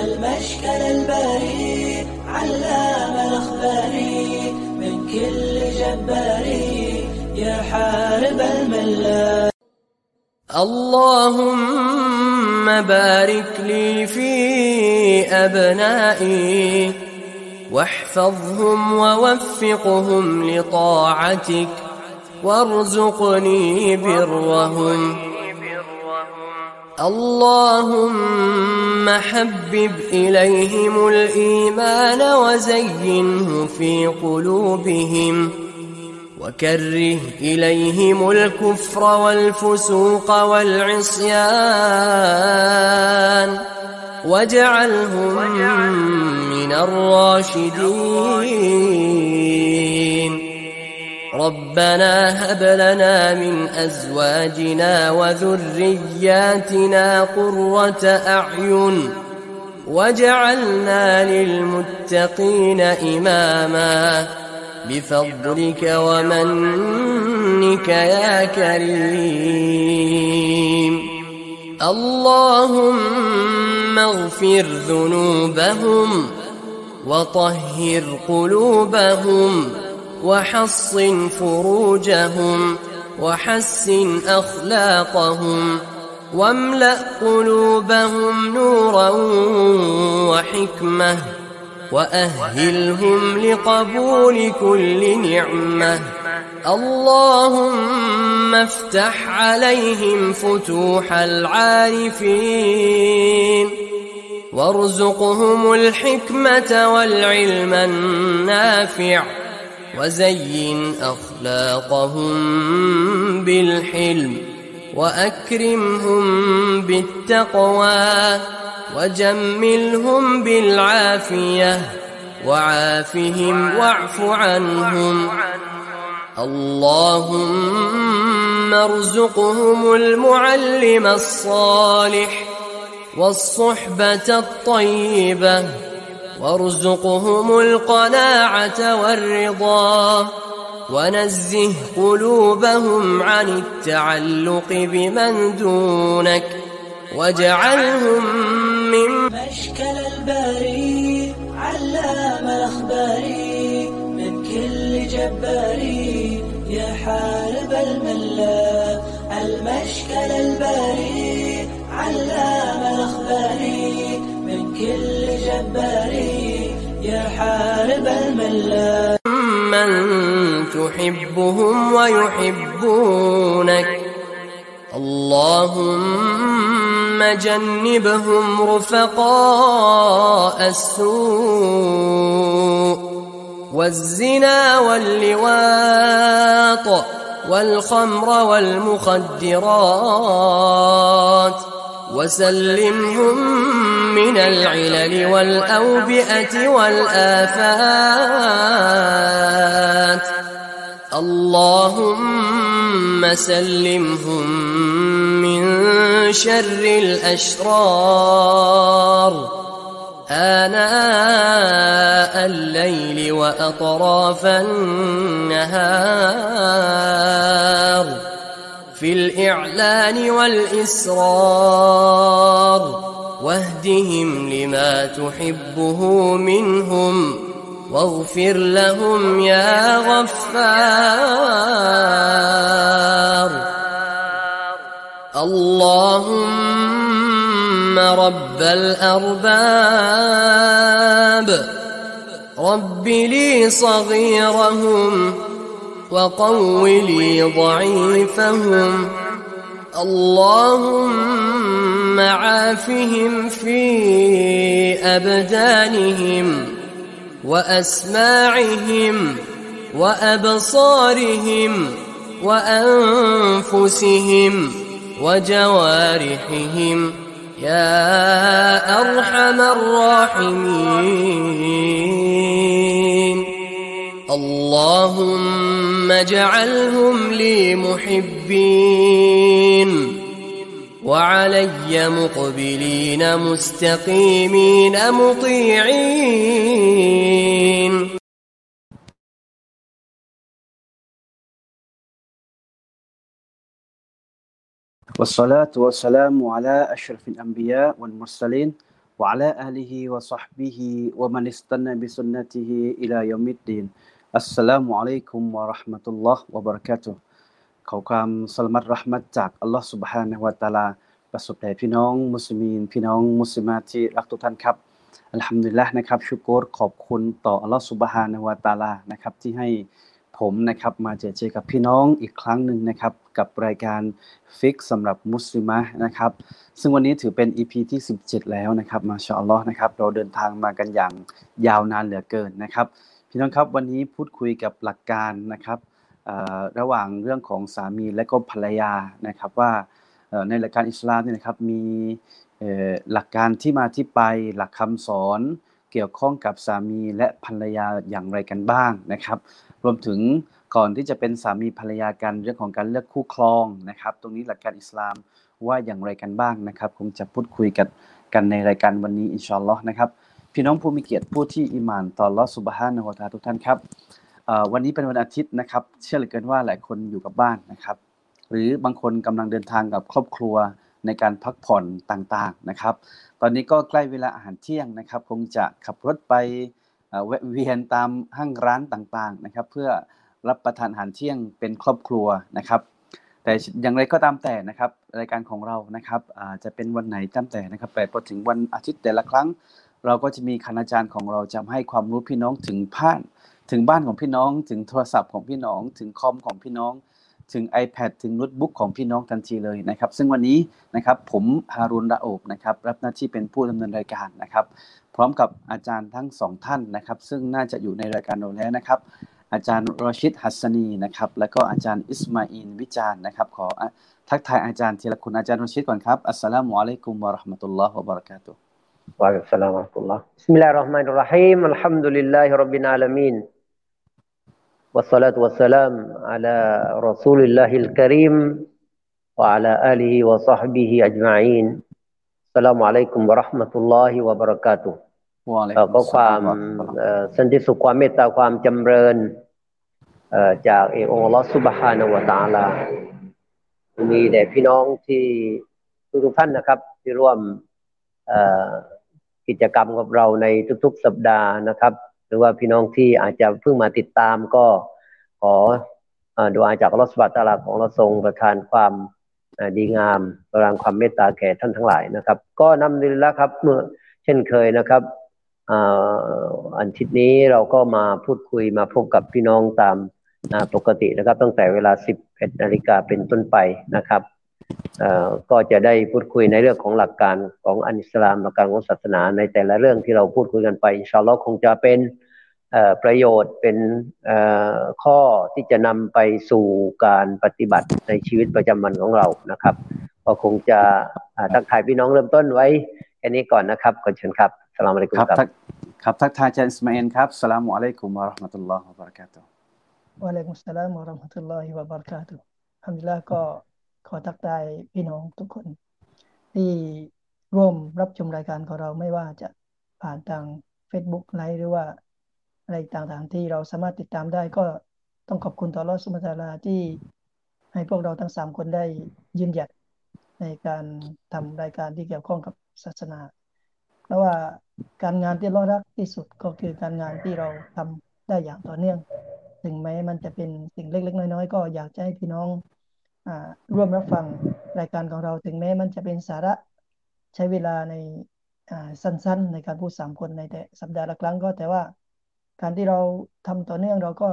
المشكل البريء علام الأخباري من كل جباري يحارب الملة. اللهم بارك لي في أبنائي واحفظهم ووفقهم لطاعتك وارزقني برهم. اللهم حبب إليهم الإيمان وزينه في قلوبهم وكره إليهم الكفر والفسوق والعصيان واجعلهم من الراشدين. ربنا هب لنا من أزواجنا وذرياتنا قرة أعين واجعلنا للمتقين إماما بفضلك ومنك يا كريم اللهم اغفر ذنوبهم وطهر قلوبهم وحصن فروجهم وحسن أخلاقهم واملأ قلوبهم نورا وحكمة وأهلهم لقبول كل نعمة اللهم افتح عليهم فتوح العارفين وارزقهم الحكمة والعلم النافع وزين أخلاقهم بالحلم وأكرمهم بالتقوى وجملهم بالعافية وعافهم واعف عنهم. اللهم ارزقهم المعلم الصالح والصحبة الطيبة وارزقهم القناعة والرضا ونزه قلوبهم عن التعلق بمن دونك واجعلهم من مشكل الباري علام الأخباري من كل جباري يحارب الملة المشكل الباري علام الأخباري كل جباري يحارب الملة من تحبهم ويحبونك. اللهم جنبهم رفقاء السوء والزنا واللواط والخمر والمخدرات. وسلمهم من العلل والأوبئة والآفات. اللهم سلمهم من شر الأشرار. آناء الليل وأطراف النهار. في الإعلان والإسرار واهدهم لما تحبه منهم واغفر لهم يا غفار. اللهم رب الأرباب. رب لي صغيرهم وقو لي ضعيفهم. اللهم عافهم في أبدانهم وأسماعهم وأبصارهم وأنفسهم وجوارحهم. يا أرحم الراحمين. اللهم اجعلهم لي محبين. وعلي مقبلين مستقيمين مطيعين. والصلاة والسلام على أشرف الأنبياء والمرسلين وعلى آله وصحبه ومن استنى بسنته إلى يوم الدين. السلام عليكم ورحمة الله وبركاته ขอความสลมัดรหมัดจากอัลลอฮ์ سبحانه และ تعالى ประสบแด่พี่น้องมุสลิมีนพี่น้องมุสลิมาที่รักทุกท่านครับอัลฮัมดุลิลละนะครับชุกรขอบคุณต่ออัลลอฮ์ سبحانه และ تعالى นะครับที่ให้ผมนะครับมาเจอเจอกับพี่น้องอีกครั้งหนึ่งนะครับกับรายการฟิกสำหรับมุสลิมะนะครับซึ่งวันนี้ถือเป็น EP ที่ 17 แล้วนะครับมาชาอัลลอฮ์นะครับเราเดินทางมากันอย่างยาวนานเหลือเกินนะครับ พี่น้องครับวันนี้พูดคุยกับหลักการนะครับระหว่างเรื่องของสามีและก็ภรรยานะครับว่าในหลักการอิสลามเนี่ยนะครับมีหลักการที่มาที่ไปหลักคำสอนเกี่ยวข้องกับสามีและภรรยาอย่างไรกันบ้างนะครับ รวมถึงก่อนที่จะเป็นสามีภรรยากันเรื่องของการเลือกคู่ครองนะครับ ตรงนี้หลักการอิสลามว่าอย่างไรกันบ้างนะครับ คงจะพูดคุยกันกันในรายการวันนี้อินชาอัลลอฮ์นะครับ พี่น้องผู้มีเกียรติผู้ที่อิมานต่อลอสุบฮานะฮุตาทุกท่านครับวันนี้เป็นวันอาทิตย์นะครับ เชื่อเหลือเกินว่าหลายคนอยู่กับบ้านนะครับ หรือบางคนกำลังเดินทางกับครอบครัวในการพักผ่อนต่างๆนะครับ ตอนนี้ก็ใกล้เวลาอาหารเที่ยงนะครับ คงจะขับรถไปแวะเวียนตามห้างร้านต่างๆนะครับ เพื่อรับประทานอาหารเที่ยงเป็นครอบครัวนะครับแต่อย่างไรก็ตามแต่นะครับรายการของเรานะครับจะเป็นวันไหนตามแต่นะครับแต่พอถึงวันอาทิตย์แต่ละครั้ง เราก็จะมีคณาจารย์ของเราจะให้ความรู้พี่น้องถึงผ่านถึงบ้านของพี่น้อง ถึงโทรศัพท์ของพี่น้อง ถึงคอมของพี่น้อง ถึง iPad ถึงโน้ตบุ๊กของพี่น้องทันทีเลยนะครับ ซึ่งวันนี้นะครับผมฮารุนระโอบนะครับรับหน้าที่เป็นผู้ดำเนินรายการนะครับ พร้อมกับอาจารย์ทั้งสองท่านนะครับ ซึ่งน่าจะอยู่ในรายการเราแล้วนะครับอาจารย์รอชิดฮัสซานีนะครับแล้วก็อาจารย์อิสมาอินวิจารณ์นะครับ ขอทักทายอาจารย์ทีละคนอาจารย์รอชิดก่อนครับอัสสลามุอะลัยกุมวะราะห์มะตุลลอฮ์วะบะเราะกาตุฮ์ วะอะลัยกุมสลามวะราะห์มะตุลลอฮ์บิสมิลลาฮิรเราะห์มานิรเราะฮีมอัลฮัมดุลิลลาฮิร็อบบิลอาลามีน والصلاة والسلام على رسول الله الكريم وعلى آله وصحبه أجمعين السلام عليكم ورحمة الله وبركاته ก็ความสันติสุขความเมตตาความจำเริญจากเอองค์ลอสุบฮานวตาลา มีแด่พี่น้องที่ทุกท่านนะครับ ที่ร่วม กิจกรรมกับเราในทุกๆ สัปดาห์นะครับ หรือว่าพี่น้องที่อาจจะเพิ่งมาติดตามก็ขอดูอาจากลอสบัตตาลาของเราทรงประทานความดีงามประทานความเมตตาแก่ท่านทั้งหลายนะครับ ก็นำดีแล้วครับเมื่อเช่นเคยนะครับอันทิศนี้เราก็มาพูดคุยมาพบกับพี่น้องตามปกตินะครับ ตั้งแต่เวลา 11นาฬิกาเป็นต้นไปนะครับ ก็จะได้พูดคุยในเรื่องของหลักการของอันอิสลามหลักการของศาสนาในแต่ละเรื่องที่เราพูดคุยกันไปอินชาอัลลอฮ์คงจะเป็นประโยชน์เป็นข้อที่จะนำไปสู่การปฏิบัติในชีวิตประจำวันของเรานะครับ ก็คงจะทักทายพี่น้องเริ่มต้นไว้แค่นี้ก่อนนะครับขอเชิญครับสลามอะลัยกุมครับครับทักทายอาจารย์อิสมาอินครับสลามอะลัยกุมวะราะห์มะตุลลอฮ์วะบะเราะกาตุฮ์วะอะลัยกุมสลามวะราะห์มะตุลลอฮิวะบะเราะกาตุฮ์ฮัมดุลิลลาห์ก็ ขอทักทายพี่น้องทุกคน ที่ร่วมรับชมรายการของเราไม่ว่าจะผ่านทาง Facebook ไลฟ์หรือว่าอะไรต่างๆที่เราสามารถติดตามได้ก็ต้องขอบคุณต่อรอสุมาตาลาที่ให้พวกเราทั้งสามคนได้ยืนหยัดในการทำรายการที่เกี่ยวข้องกับศาสนา เพราะว่าการงานที่เรารักที่สุดก็คือการงานที่เราทำได้อย่างต่อเนื่อง ถึงแม้มันจะเป็นสิ่งเล็ก ๆ น้อยๆ ก็อยากจะให้พี่น้อง ร่วมรับฟังรายการของเราถึงแม้มันจะเป็นสาระใช้เวลาในสั้นๆ ในการพูดสามคนในแต่สัปดาห์ละครั้งก็แต่ว่าการที่เราทำต่อเนื่องเราก็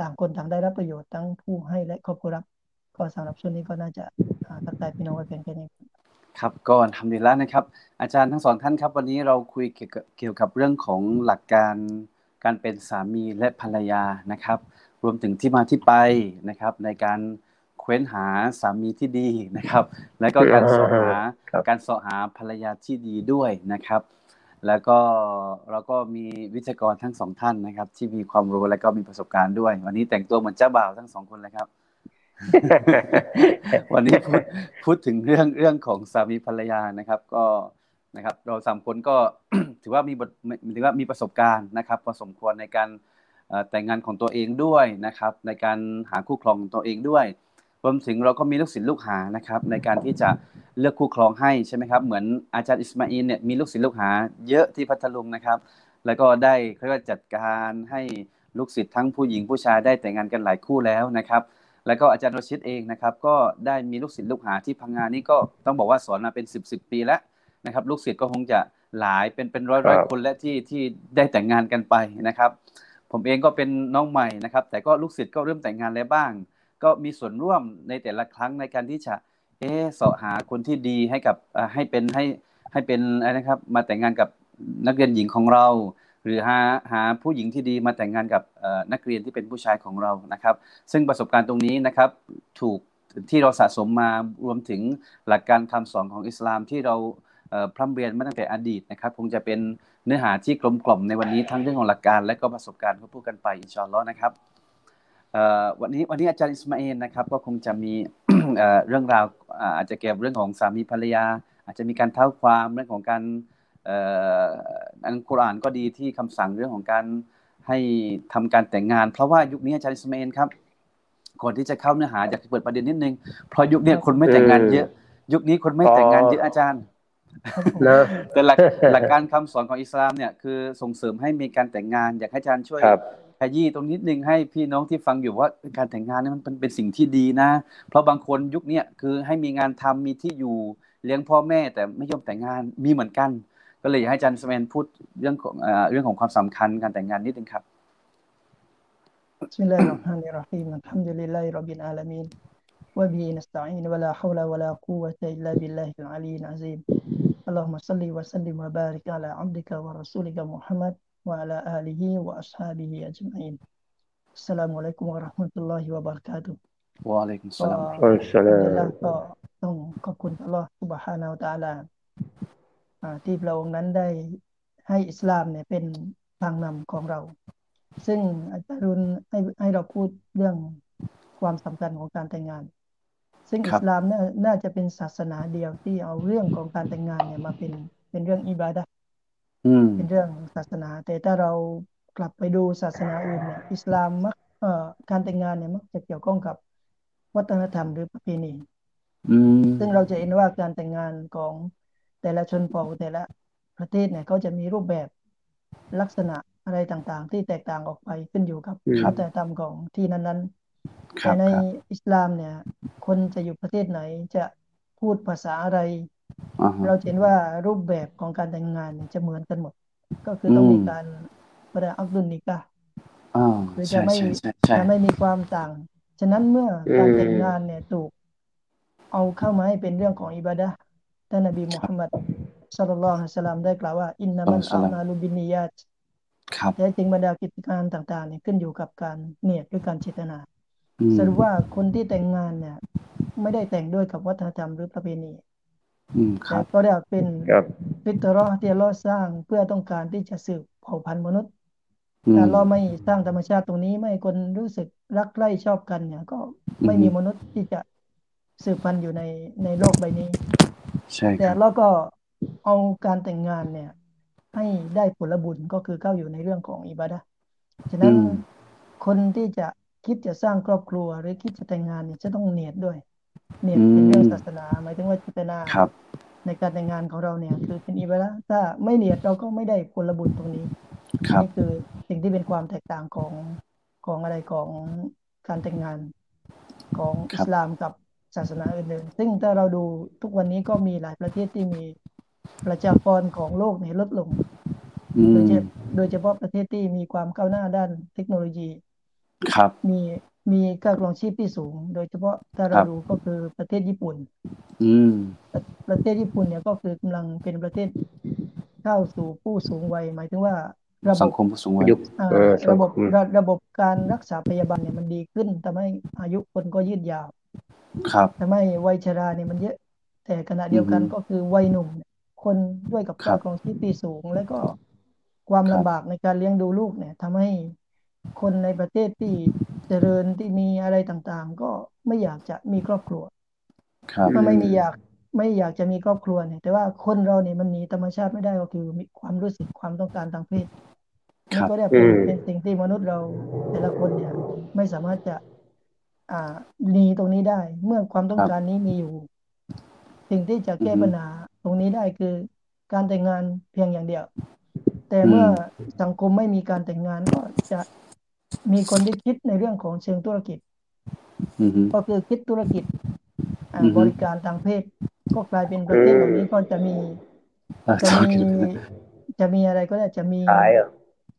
ต่างคนต่างได้รับประโยชน์ทั้งผู้ให้และครอบครัวรับก็สำหรับช่วงนี้ก็น่าจะตัดใจพี่น้องไว้เป็นแค่นี้ครับก็ทำดีแล้วนะครับ อาจารย์ทั้งสองท่านครับ วันนี้เราคุยเกี่ยวกับเรื่องของหลักการการเป็นสามีและภรรยานะครับ รวมถึงที่มาที่ไปนะครับ ในการ เค้นหาสามีที่ดีนะครับ และก็การสอหาการสอหาภรรยาที่ดีด้วยนะครับ แล้วก็เราก็มีวิทยากรทั้งสองท่านนะครับ ที่มีความรู้และก็มีประสบการณ์ด้วย วันนี้แต่งตัวเหมือนเจ้าบ่าวทั้งสองคนเลยครับ วันนี้พูดพูดถึงเรื่องเรื่องของสามีภรรยานะครับ ก็นะครับ เราสามคนก็ถือว่ามีถือว่ามีประสบการณ์นะครับพอสมควรในการแต่งงานของตัวเองด้วยนะครับ ในการหาคู่ครองของตัวเองด้วย รวมถึงเราก็มีลูกศิษย์ลูกหานะครับในการที่จะเลือกคู่ครองให้ใช่ไหมครับ เหมือนอาจารย์อิสมาอินเนี่ยมีลูกศิษย์ลูกหา เยอะที่พัทลุงนะครับ แล้วก็ได้เขาก็จัดการให้ลูกศิษย์ทั้งผู้หญิงผู้ชายได้แต่งงานกันหลายคู่แล้วนะครับ แล้วก็อาจารย์รชิดเองนะครับ ก็ได้มีลูกศิษย์ลูกหาที่พังงานนี่ก็ต้องบอกว่าสอนมาเป็น10บสปีแล้วนะครับ ลูกศิษย์ก็คงจะหลายเป็นเป็นร้อยร้อยคนและที่ที่ได้แต่งงานกันไปนะครับ ผมเองก็เป็นน้องใหม่นะครับ แต่ก็ลูกศิษย์ก็เริ่มแต่งงานแล้วบ้าง ก็มีส่วนร่วมในแต่ละครั้งในการที่จะเออสาะหาคนที่ดีให้กับให้เป็นให้ให้เป็นอะไรนะครับ มาแต่งงานกับนักเรียนหญิงของเรา หรือหาหาผู้หญิงที่ดีมาแต่งงานกับนักเรียนที่เป็นผู้ชายของเรานะครับ ซึ่งประสบการณ์ตรงนี้นะครับถูกที่เราสะสมมารวมถึงหลักการคำสอนของอิสลามที่เราพร่ำเรียนมาตั้งแต่อดีตนะครับ คงจะเป็นเนื้อหาที่กลมกล่อมในวันนี้ทั้งเรื่องของหลักการและก็ประสบการณ์ที่พูดกันไปอินชอนล้อนะครับ วันนี้วันนี้อาจารย์อิสมาเอลนะครับก็คงจะมีเรื่องราวอาจจะเกี่ยวเรื่องของสามีภรรยา อาจจะมีการเท้าความเรื่องของการอันกุรอานก็ดีที่คำสั่งเรื่องของการให้ทำการแต่งงาน เพราะว่ายุคนี้อาจารย์อิสมาเอลครับก่อนที่จะเข้าเนื้อหาอยากจะเปิดประเด็นนิดนึงเพราะยุคนี้คนไม่แต่งงานเยอะ ยุคนี้คนไม่แต่งงานเยอะอาจารย์นะแต่หลักหลักการคำสอนของอิสลามเนี่ยคือส่งเสริมให้มีการแต่งงานอยากให้อาจารย์ช่วยข ชี้ตรงนิดนึงให้พี่น้องที่ฟังอยู่ว่าการแต่งงานนี่มันเป็นสิ่งที่ดีนะ เพราะบางคนยุคนี้คือให้มีงานทำมีที่อยู่เลี้ยงพ่อแม่แต่ไม่ยอมแต่งงานมีเหมือนกัน ก็เลยอยากให้อาจารย์สแมนพูดเรื่องของเรื่องของความสำคัญการแต่งงานนิดนึงครับบิสมิลลาฮิรเราะห์มานิรเราะฮีมอัลฮัมดุลิลลาฮิร็อบบิลอาลามีนวะบิฮินัสตะอีนวะลาฮอวลาวะลากุวะตะอิลลาบิลลาฮิลอาลีลอาซีมอัลลอฮุมมะศ็อลลิวะซัลลิมวะบาริกอะลาอับดิกะวะเราะซูลิกะมุฮัมมัด وعلى آله وأصحابه أجمعين السلام عليكم ورحمة الله وبركاته وعليكم السلام ก็ต้องขอบคุณอัลลอฮฺ سبحانه และ تعالى ที่พระองค์นั้นได้ให้อิสลามเนี่ยเป็นทางนำของเรา ซึ่งอาจารย์ให้ให้เราพูดเรื่องความสำคัญของการแต่งงานซึ่งอิสลามน่าจะเป็นศาสนาเดียวที่เอาเรื่องของการแต่งงานเนี่ยมาเป็นเป็นเรื่องอิบาดะ เป็นเรื่องศาสนา แต่ถ้าเรากลับไปดูศาสนาอื่นเนี่ยอิสลามมักเอ่อการแต่งงานเนี่ยมักจะเกี่ยวข้องกับวัฒนธรรมหรือประเพณีซึ่งเราจะเห็นว่าการแต่งงานของแต่ละชนเผ่าแต่ละประเทศเนี่ยเขาจะมีรูปแบบลักษณะอะไรต่างๆ ที่แตกต่างออกไปขึ้นอยู่กับวัฒนธรรมของที่นั้นๆแต่ในอิสลามเนี่ย คนจะอยู่ประเทศไหนจะพูดภาษาอะไร เราเห็นว่ารูปแบบของการแต่งงานเนี่ยจะเหมือนกันหมด ก็คือต้องมีการประดาอักดุลนิกะหรือจะไม่จะไม่มีความต่าง ฉะนั้นเมื่อการแต่งงานเนี่ยถูกเอาเข้ามาให้เป็นเรื่องของอิบาดะท่านนบีมุฮัมมัดสัลลัลลอฮุอะลัยฮิสลามได้กล่าวว่า อินนามันอามาลุบินิยาตแท้จริงบรรดากิจการต่างๆเนี่ยขึ้นอยู่กับการเนียดหรือการเจตนาสรุปว่าคนที่แต่งงานเนี่ย ไม่ได้แต่งด้วยกับวัฒนธรรมหรือประเพณี แต่ก็ได้เป็นฟิตรอที่เราสร้างเพื่อต้องการที่จะสืบเผ่าพันธุ์มนุษย์ถ้าเราไม่สร้างธรรมชาติตรงนี้ไม่คนรู้สึกรักใคร่ชอบกันเนี่ย ก็ไม่มีมนุษย์ที่จะสืบพันธุ์อยู่ในในโลกใบนี้ ใช่แต่เราก็เอาการแต่งงานเนี่ย ให้ได้ผลบุญก็คือเข้าอยู่ในเรื่องของอิบาดะฉะนั้นคนที่จะคิดจะสร้างครอบครัวหรือคิดจะแต่งงานเนี่ยจะต้องเนียดด้วย เนียดเป็นเรื่องศาสนาหมายถึงว่าจิตนาในการแต่งงานของเราเนี่ยคือเป็นอิบาระถ้าไม่เนียดเราก็ไม่ได้ผลบุญตรงนี้นี่คือสิ่งที่เป็นความแตกต่างของของอะไรของการแต่งงานของอิสลามกับศาสนาอื่นๆ ซึ่งถ้าเราดูทุกวันนี้ก็มีหลายประเทศที่มีประชากรของโลกเนี่ยลดลง โดยเฉโดยเฉพาะประเทศที่มีความก้าวหน้าด้านเทคโนโลยี ครับ มี มีค่าครองชีพที่สูง โดยเฉพาะถ้าเราดูก็คือประเทศญี่ปุ่น อืม ประเทศญี่ปุ่นเนี่ยก็คือกำลังเป็นประเทศเข้าสู่ผู้สูงวัยหมายถึงว่า ระบบสังคมผู้สูงวัยระบบระบบการรักษาพยาบาลเนี่ยมันดีขึ้นทำให้อายุคนก็ยืดยาว ครับทำให้วัยชราเนี่ยมันเยอะ แต่ขณะเดียวกันก็คือวัยหนุ่ม คนด้วยกับค่าครองชีพที่สูง แล้วก็ความลำบากในการเลี้ยงดูลูกเนี่ยทำให้คนในประเทศที่ เจริญที่มีอะไรต่างๆ ก็ไม่อยากจะมีครอบครัวครับก็ไม่มีอยากไม่อยากจะมีครอบครัวเนี่ย แต่ว่าคนเราเนี่ยมันหนีธรรมชาติไม่ได้ก็คือมีความรู้สึกความต้องการทางเพศนี่ก็ได้เป็นเป็นสิ่งที่มนุษย์เราแต่ละคนเนี่ย ไม่สามารถจะ อ่าหนีตรงนี้ได้ เมื่อความต้องครับการนี้มีอยู่ สิ่งที่จะแก้อือฮึปัญหาตรงนี้ได้คือการแต่งงานเพียงอย่างเดียว แต่อืมเมื่อสังคมไม่มีการแต่งงานก็จะ มีคนที่คิดในเรื่องของเชิงธุรกิจอือฮึก็คือคิดธุรกิจอ่าอือฮึบริการทางเพศ ก็กลายเป็นประเทศอืมเหล่านี้ก็จะมีอ่าจะธุรมีกิจจะมีอะไรก็ได้จะมีขายเหรอ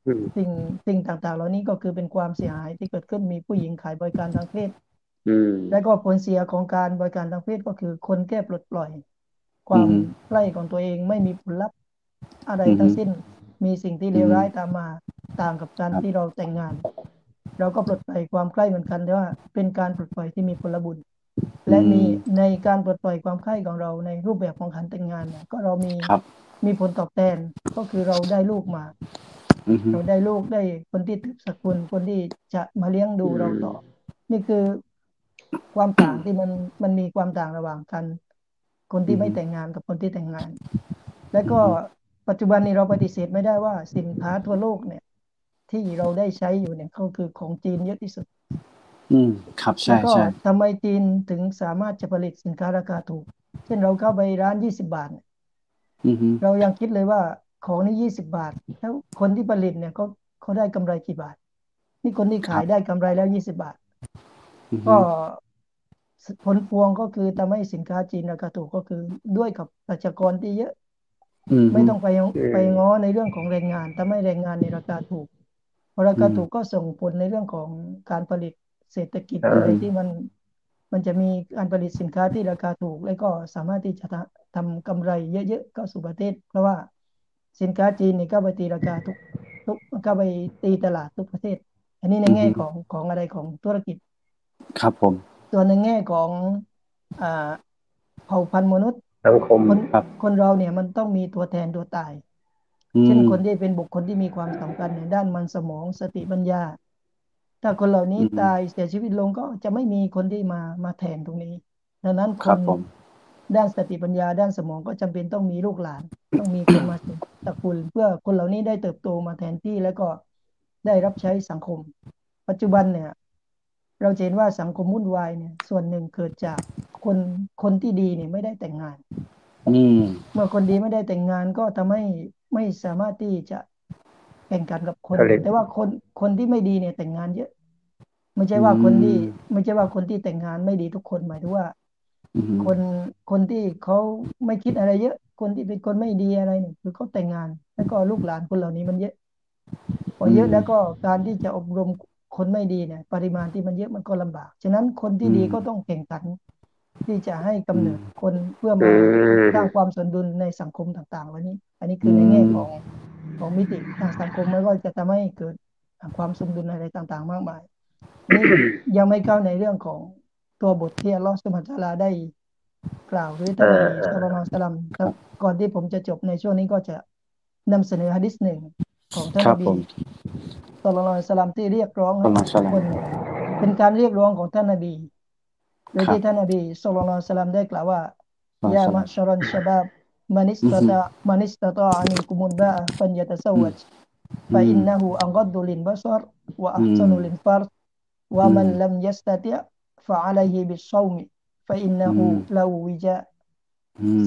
อืมสิ่งสิ่งต่างๆ เหล่านี้ก็คือเป็นความเสียหายที่เกิดขึ้นมีผู้หญิงขายบริการทางเพศอืมและก็ผลเสียของการบริการทางเพศก็คือคนแก้ปลดปล่อย ความอือฮึใกล้ของตัวเองไม่มีผลลัพธ์อะไรอือฮึทั้งสิ้น มีสิ่งที่เลวอือฮึร้ายตามมา ต่างกับการครับที่เราแต่งงาน เราก็ปลดปล่อยความใกล้เหมือนกันแต่ว่าเป็นการปลดปล่อยที่มีผลบุญ และมีในการปลดปล่อยความใกล้ของเราในรูปแบบของการแต่งงานเนี่ยก็เรามีครับมีผลตอบแทนก็คือเราได้ลูกมาอือฮึเราได้ลูกได้คนที่ถือสกุลคนที่จะมาเลี้ยงดูเราต่อ นี่คือความต่างที่มันมันมีความต่างระหว่างกัน คนที่ไม่แต่งงานกับคนที่แต่งงาน แล้วก็ปัจจุบันนี้เราปฏิเสธไม่ได้ว่าสินค้าทั่วโลกเนี่ย ที่เราได้ใช้อยู่เนี่ยก็คือของจีนเยอะที่สุด อืม ครับแล้ใช่วก็ใช่ทำไมจีนถึงสามารถจะผลิตสินค้าราคาถูก เช่นเราเข้าไปร้านยี่สิบาทเนี่ยอือฮึเรายังคิดเลยว่าของนี่ยี่สิบาท แล้วคนที่ผลิตเนี่ยเขาเขาได้กำไรกี่บาท นี่คนที่ขายได้กำไรแล้วยี่สิบาทอือฮึก็ผลพวงก็คือทำให้สินค้าจีนราคาถูกก็คือด้วยกับประชากรที่เยอะอือฮึไม่ต้องไปไปง้อในเรื่องของแรงงานทำให้แรงงานในราคาถูกพอ ราคาอืมถูกก็ส่งผลในเรื่องของการผลิตเศรษฐกิจอ่าอะไรที่มันมันจะมีการผลิตสินค้าที่ราคาถูก แล้วก็สามารถที่จะทำทำกำไรเยอะๆเข้าสู่ประเทศ เพราะว่าสินค้าจีนนี่ก็ไปตีราคาทุกทุกก็ไปตีตลาดทุกประเทศ อันนี้ในแง่ของของอะไรของธุรกิจ ครับผมส่วนในแง่ของอ่าเผ่าพันธุ์มนุษย์สังคมคนครับคนเราเนี่ยมันต้องมีตัวแทนตัวตายอืม เช่นคนที่เป็นบุคคลที่มีความสำคัญในด้านมันสมองสติปัญญา ถ้าคนเหล่านี้อืมตายเสียชีวิตลงก็จะไม่มีคนที่มามาแทนตรงนี้ ดังนั้นคครับนผมด้านสติปัญญา ด้านสมองก็จำเป็นต้องมีลูกหลาน ต้องมีคนมาสืบตระกูลเพื่อคนเหล่านี้ได้เติบโตมาแทนที่แล้วก็ได้รับใช้สังคม ปัจจุบันเนี่ย เราจะเห็นว่าสังคมวุ่นวายเนี่ย ส่วนหนึ่งเกิดจากคนคนที่ดีเนี่ยไม่ได้แต่งงาน อืมเมื่อคนดีไม่ได้แต่งงานก็ทำให้ ไม่สามารถที่จะแข่งขันกับคนผลิตแต่ว่าคนคนที่ไม่ดีเนี่ยแต่งงานเยอะ ไม่ใช่ว่าคนที่อืมไม่ใช่ว่าคนที่แต่งงานไม่ดีทุกคนหมายถึงว่าอือฮึคนคนที่เขาไม่คิดอะไรเยอะ คนที่เป็นคนไม่ดีอะไรเนี่ยคือเขาแต่งงาน แล้วก็ลูกหลานคนเหล่านี้มันเยอะพอเยอะแล้วก็การที่จะอบรมคนไม่ดีเนี่ย ปริมาณที่มันเยอะมันก็ลำบาก ฉะนั้นคนที่ดีก็ต้องแข่งขัน ที่จะให้กำเนิดคนเพื่อมาอืมสร้างความสมดุลในสังคมต่างๆ วันนี้ อันนี้คือในแง่ของของมิติทางสังคมไม่ว่าจะทำให้เกิดความสมดุลอะไรต่างๆ มากมายนี่ยังไม่เข้าในเรื่องของตัวบทที่อัลลอฮฺสุบฮานะฮูวะตะอาลาได้กล่าวหรือท่านนบีเออสุลต่านสลัมครับก่อนที่ผมจะจบในช่วงนี้ก็จะนำเสนอฮะดิษหนึ่งของท่านครันบบีผมสุลต่านสลัมที่เรียกร้องให้ศ็อลลัลลอฮุทุกคนเนี่ยเป็นการเรียกร้องของท่านนบี โดยที่ท่านนบีสุลต่านสลามได้กล่าวว่ายามาชรอนชบาบมานิสตตามานิสตตาอามิกุมุนบะฟันยะตะสวัจฟะอินนะฮูอังกัดดุลินบาสรวะอัพซานุลินฟาร์วะมันลัมยัสตติฟะอะลัยฮิบิสซาวมิฟะอินนะฮูลาวิจา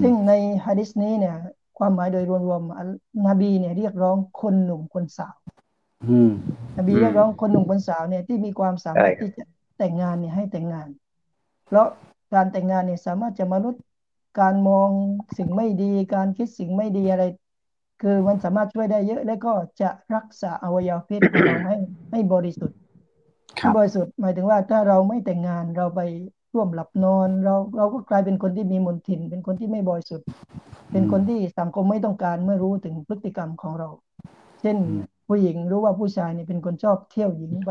ซึ่งในฮะดิษนี้เนี่ย ความหมายโดยรวมๆนบีเนี่ยเรียกร้องคนหนุ่มคนสาวนบีเรียกร้องคนหนุ่มคนสาวเนี่ยที่มีความสามารถที่จะแต่งงานเนี่ยให้แต่งงาน เพราะการแต่งงานเนี่ยสามารถจะมาลดการมองสิ่งไม่ดี การคิดสิ่งไม่ดีอะไร คือมันสามารถช่วยได้เยอะ และก็จะรักษาอวัยวะเพศของเราให้ให้บริสุทธิ์ครัที่บบริสุทธิ์หมายถึงว่าถ้าเราไม่แต่งงานเราไปร่วมหลับนอน เราเราก็กลายเป็นคนที่มีมลทิน เป็นคนที่ไม่บริสุทธิ์เป็นคนที่สังคมไม่ต้องการเมื่อรู้ถึงพฤติกรรมของเรา เช่นอืมผู้หญิงรู้ว่าผู้ชายเนี่ยเป็นคนชอบเที่ยวหญิงไป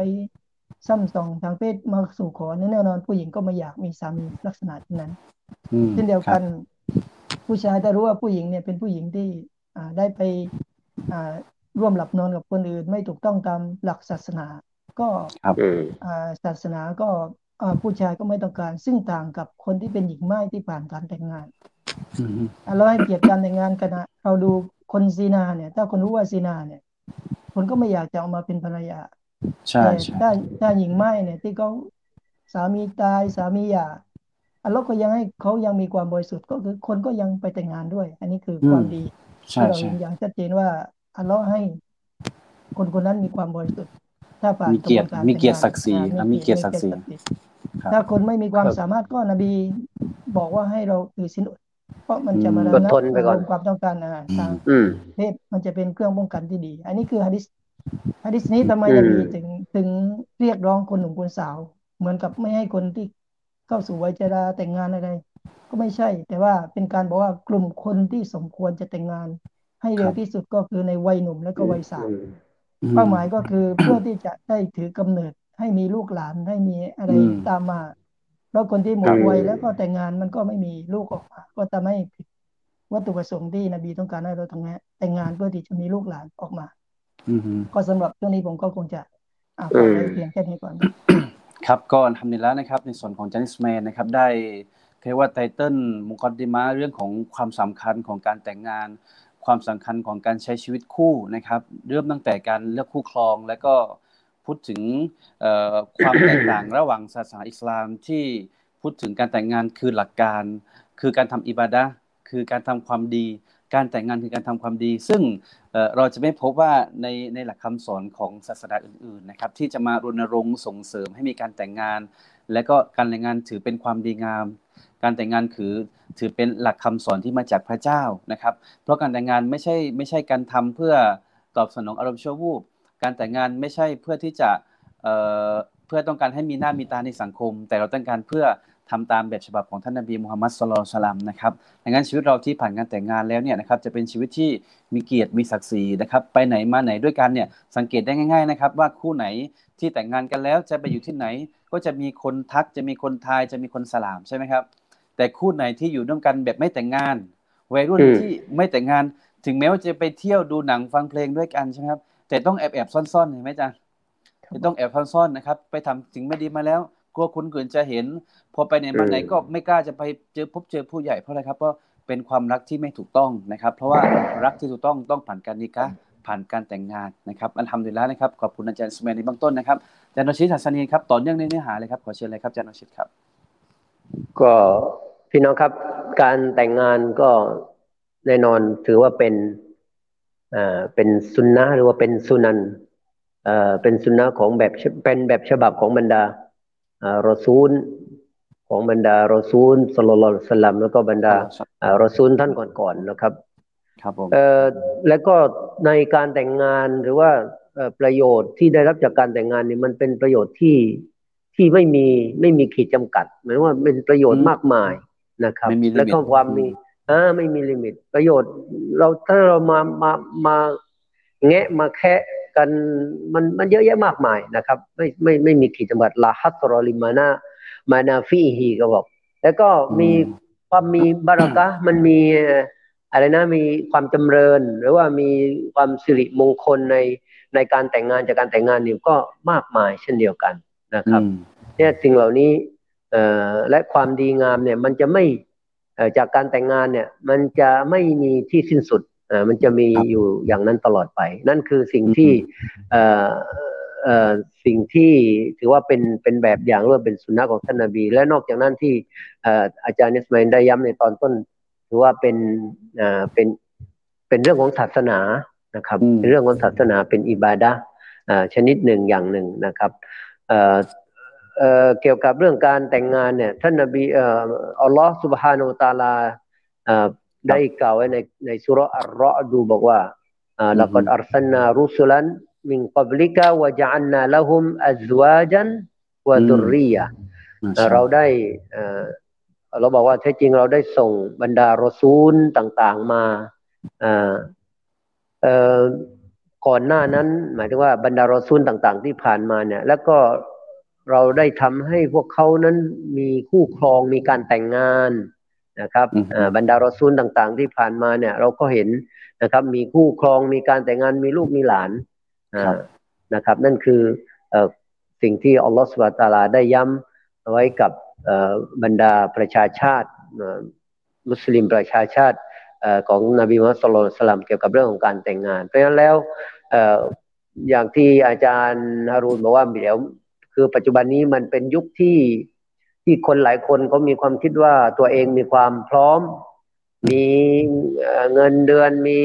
ซ้ำส่องทางเพศมาสู่ขอแน่นอนผู้หญิงก็ไม่อยากมีสามีลักษณะเช่นนั้นอืมเช่นเดียวครักับนผู้ชายถ้ารู้ว่าผู้หญิงเนี่ยเป็นผู้หญิงที่อ่าได้ไปอ่าร่วมหลับนอนกับคนอื่น ไม่ถูกต้องตามหลักศาสนา ก็อืมอ่าศาสนาก็อ่าผู้ชายก็ไม่ต้องการ ซึ่งต่างกับคนที่เป็นหญิงไม้ที่ผ่านการแต่งงานอืมอะเราให้เกียรติการแต่งงานกันนะเราดูคนซีนาเนี่ย ถ้าคนรู้ว่าซีนาเนี่ย คนก็ไม่อยากจะเอามาเป็นภรรยา ใช่แต่ใช่ถ้าถ้าหญิงไม้เนี่ย ที่เขาสามีตายสามีหย่าอัลลอฮ์ก็ยังให้เขายังมีความบริสุทธิ์ก็คือคนก็ยังไปแต่งงานด้วย อันนี้คือความดีที่เราเห็นอย่างชัดเจนว่าอัลลอฮ์ให้ คนคนนั้นมีความบริสุทธิ์ ถ้าผ่านมีเกียรติมีเกียรติศักดิ์ศรีมีเกียรติศักดิ์ศรีถ้าคนไม่มีความสามารถก็นบีบอกว่าให้เราถือสินอดเพราะมันจะมาระงับความต้องการอาหารทางเพศมันจะเป็นเครื่องป้องกันที่ดี อันนี้คือฮะดิษฮะดิษนี้ทำไมนบีถึงถึงเรียกร้องคนหนุ่มคนสาว เหมือนกับไม่ให้คนที่เข้าสู่วัยชราแต่งงานอะไร ก็ไม่ใช่ แต่ว่าเป็นการบอกว่ากลุ่มคนที่สมควรจะแต่งงาน ให้เร็วที่สุดก็คือในวัยหนุ่มแล้วก็วัยสาวเป้าหมายก็คือเพื่อที่จะได้ถือกำเนิดให้มีลูกหลานให้มีอะไรตามมา เพราะคนที่หมดวัยแล้วก็แต่งงานมันก็ไม่มีลูกออกมา ก็ทำให้ผิดวัตถุประสงค์ที่นบีต้องการให้เราทำงานแต่งงานเพื่อที่จะมีลูกหลานออกมา ก็สำหรับช่วงนี้ผมก็คงจะอ่านไปเพียงแค่นี้ก่อน ครับก็ทำในแล้วนะครับ ในส่วนของจานิสแมนนะครับได้เรียกว่าไตเติลมุกอดิมาเรื่องของความสำคัญของการแต่งงาน ความสำคัญของการใช้ชีวิตคู่นะครับ เริ่มตั้งแต่การเลือกคู่ครอง และก็พูดถึงความแตกต่างระหว่างศาสนาอิสลามที่พูดถึงการแต่งงานคือหลักการ คือการทำอิบาดะคือการทำความดี การแต่งงานคือการทำความดี ซึ่งเราจะไม่พบว่าในในหลักคำสอนของศาสนาอื่นๆนะครับที่จะมารณรงค์ส่งเสริมให้มีการแต่งงาน และก็การแต่งงานถือเป็นความดีงาม การแต่งงานคือถือเป็นหลักคำสอนที่มาจากพระเจ้านะครับ เพราะการแต่งงานไม่ใช่ไม่ใช่การทำเพื่อตอบสนองอารมณ์ชั่ววูบการแต่งงานไม่ใช่เพื่อที่จะเพื่อต้องการให้มีหน้ามีตาในสังคม แต่เราต้องการเพื่อ ทำตามแบบฉบับของท่านนบีมุฮัมมัดสุลตัลลัมนะครับดังนั้นชีวิตเราที่ผ่านการแต่งงานแล้วเนี่ยนะครับจะเป็นชีวิตที่มีเกียรติมีศักดิ์ศรีนะครับไปไหนมาไหนด้วยกันเนี่ยสังเกตได้ง่ายๆนะครับว่าคู่ไหนที่แต่งงานกันแล้วจะไปอยู่ที่ไหน ก็จะมีคนทักจะมีคนทายจะมีคนสลามใช่ไหมครับแต่คู่ไหนที่อยู่ร่วมกันแบบไม่แต่งงานวัยรุ่นที่ไม่แต่งงานถึงแม้ว่าจะไปเที่ยวดูหนังฟังเพลงด้วยกันใช่ไหมครับแต่ต้องแอบแอบซ่อนๆเห็นไหมจ๊ะต้องแอบซ่อนๆนะครับ ไปทำสิ่งไม่ดีมาแล้ว กลัวคนอื่นจะเห็น พอไปในมาไหนก็ไม่กล้าจะไปเจอพบเจอผู้ใหญ่เพราะอะไรครับเพราะเป็นความรักที่ไม่ถูกต้องนะครับ เพราะว่ารักที่ถูกต้องต้องผ่านการนิกะผ่านการแต่งงานนะครับอันทำดีแล้วนะครับขอบคุณอาจารย์สมัยในเบื้องต้นนะครับอาจารย์นชิตหัสนีครับต่อเนื่องในเนื้อหาเลยครับขอเชิญเลยครับอาจารย์นชิตครับ ก็พี่น้องครับ การแต่งงานก็แน่นอนถือว่าเป็นอ่าเป็นสุนนะหรือว่าเป็นสุนันอ่าเป็นสุนนะของแบบเป็นแบบฉบับของบรรดา รอซูลของบรรดารอซูลสลลัลสลัมแล้วก็บรรดารอซูลท่านก่อนๆนะครับ ครับผมเอ่อแล้วก็ในการแต่งงานหรือว่าประโยชน์ที่ได้รับจากการแต่งงานนี่มันเป็นประโยชน์ที่ที่ไม่มีไม่มีขีดจำกัดหมายว่าเป็นประโยชน์มากมายนะครับ แล้วก็ความมีอ่าไม่มีลิมิต ประโยชน์ เราถ้าเรามามามาแงะมาแคะ กันมันมันเยอะแยะมากมายนะครับ ไม่ไม่ไม่มีขีดจำกัดลาฮัตรอลิมานามานาฟีฮีก็บอก แล้วก็มีความมีบารักะมันมีอะไรนะมีความจำเริญ หรือว่ามีความสิริมงคลในในการแต่งงานจากการแต่งงานนี่ก็มากมายเช่นเดียวกันนะครับเนี่ยสิ่งเหล่านี้และความดีงามเนี่ยมันจะไม่จากการแต่งงานเนี่ย มันจะไม่มีที่สิ้นสุด มันจะมีอยู่อย่างนั้นตลอดไป นั่นคือสิ่งที่สิ่งที่ถือว่าเป็นเป็นแบบอย่างหรือเป็นสุนัขของท่านนบี และนอกจากนั้นที่อาจารย์นิสมัยได้ย้ำในตอนต้น ถือว่าเป็นเป็นเป็นเรื่องของศาสนานะครับเรื่องของศาสนาเป็นอิบาดาชนิดหนึ่งอย่างหนึ่งนะครับเกี่ยวกับเรื่องการแต่งงานเนี่ยท่านนบีอัลลอฮฺสุบฮานูตาลา ได้กล่าวไว้ในในสุรอัลรอดูบอกว่าลักอัลสันนารุสุลันมิงกับลิกาวะจันนาละหุมอัจวาจันวะดุรียะเราได้เราบอกว่าแท้จริงเราได้ส่งบรรดารอซูลต่างๆมาก่อนหน้านั้น หมายถึงว่าบรรดารอซูลต่างๆ ที่ผ่านมาเนี่ย แล้วก็เราได้ทำให้พวกเขานั้นมีคู่ครองมีการแต่งงาน นะครับบรรดารอซูลต่างๆ ที่ผ่านมาเนี่ย เราก็เห็นนะครับ มีคู่ครองมีการแต่งงานมีลูกมีหลานนะครับ นั่นคือสิ่งที่อัลลอฮฺสุบตาลาได้ย้ำไว้กับบรรดาประชาชาติมุสลิมประชาชาติของนบีมุฮัมมัดสุลตัลเกี่ยวกับเรื่องของการแต่งงาน เพราะฉะนั้นแล้วอย่างที่อาจารย์ฮารุนบอกว่าเดี๋ยวคือปัจจุบันนี้มันเป็นยุคที่ ที่คนหลายคนเขามีความคิดว่าตัวเองมีความพร้อม มีเงินเดือนมี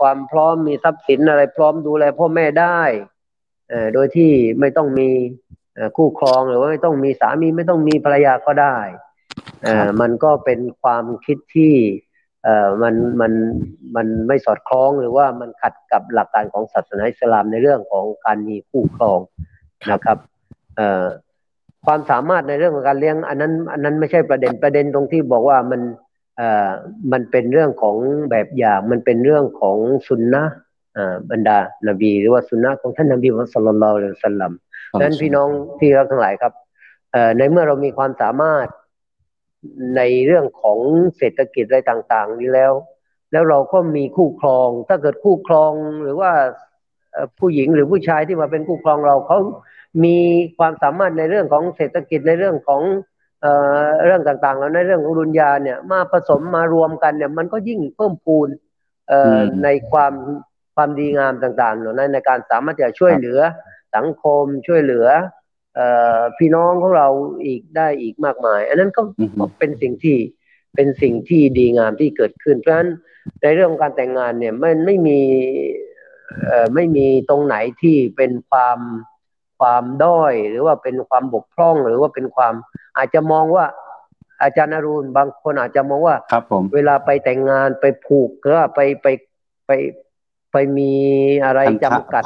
ความพร้อมมีทรัพย์สินอะไรพร้อมดูแลพ่อแม่ได้โดยที่ไม่ต้องมีคู่ครองหรือว่าไม่ต้องมีสามีไม่ต้องมีภรรยาก็ได้มันก็เป็นความคิดที่เอ่อมันมันมันไม่สอดคล้องหรือว่ามันขัดกับหลักการของศาสนาอิสลามในเรื่องของการมีคู่ครองนะครับเอ่อ ความสามารถในเรื่องของการเลี้ยง อันนั้น อันนั้นไม่ใช่ประเด็นประเด็นตรงที่บอกว่ามันเอ่อมันเป็นเรื่องของแบบอย่างมันเป็นเรื่องของสุนนะบรรดานบี หรือว่าสุนนะของท่านนบีมุฮัมมัดสุลลัลลอฮุสัลลัมดังนั้นพี่น้องที่รักทั้งหลายครับในเมื่อเรามีความสามารถในเรื่องของเศรษฐกิจอะไรต่าง ๆ นี้แล้ว แล้วเราก็มีคู่ครอง ถ้าเกิดคู่ครองหรือว่าผู้หญิงหรือผู้ชายที่มาเป็นคู่ครองเราเขา มีความสามารถในเรื่องของเศรษฐกิจในเรื่องของเอ่อเรื่องต่างๆ แล้วในเรื่องของรุนยาเนี่ยมาผสมมารวมกันเนี่ยมันก็ยิ่งเพิ่มพูนเอ่อในความความดีงามต่างๆในในการสามารถจะช่วยเหลือสังคมช่วยเหลือพี่น้องของเราอีกได้อีกมากมาย อันนั้นก็เป็นสิ่งที่เป็นสิ่งที่ดีงามที่เกิดขึ้น เพราะฉะนั้นในเรื่องของการแต่งงานเนี่ยมันไม่มีไม่มีตรงไหนที่เป็นความ ความด้อย หรือว่าเป็นความบกพร่องหรือว่าเป็นความอาจจะมองว่า อาจารย์นรุณบางคนอาจจะมองว่าครับผมเวลาไปแต่งงานไปผูกก็ไปไปไปไปมีอะไรจำกัด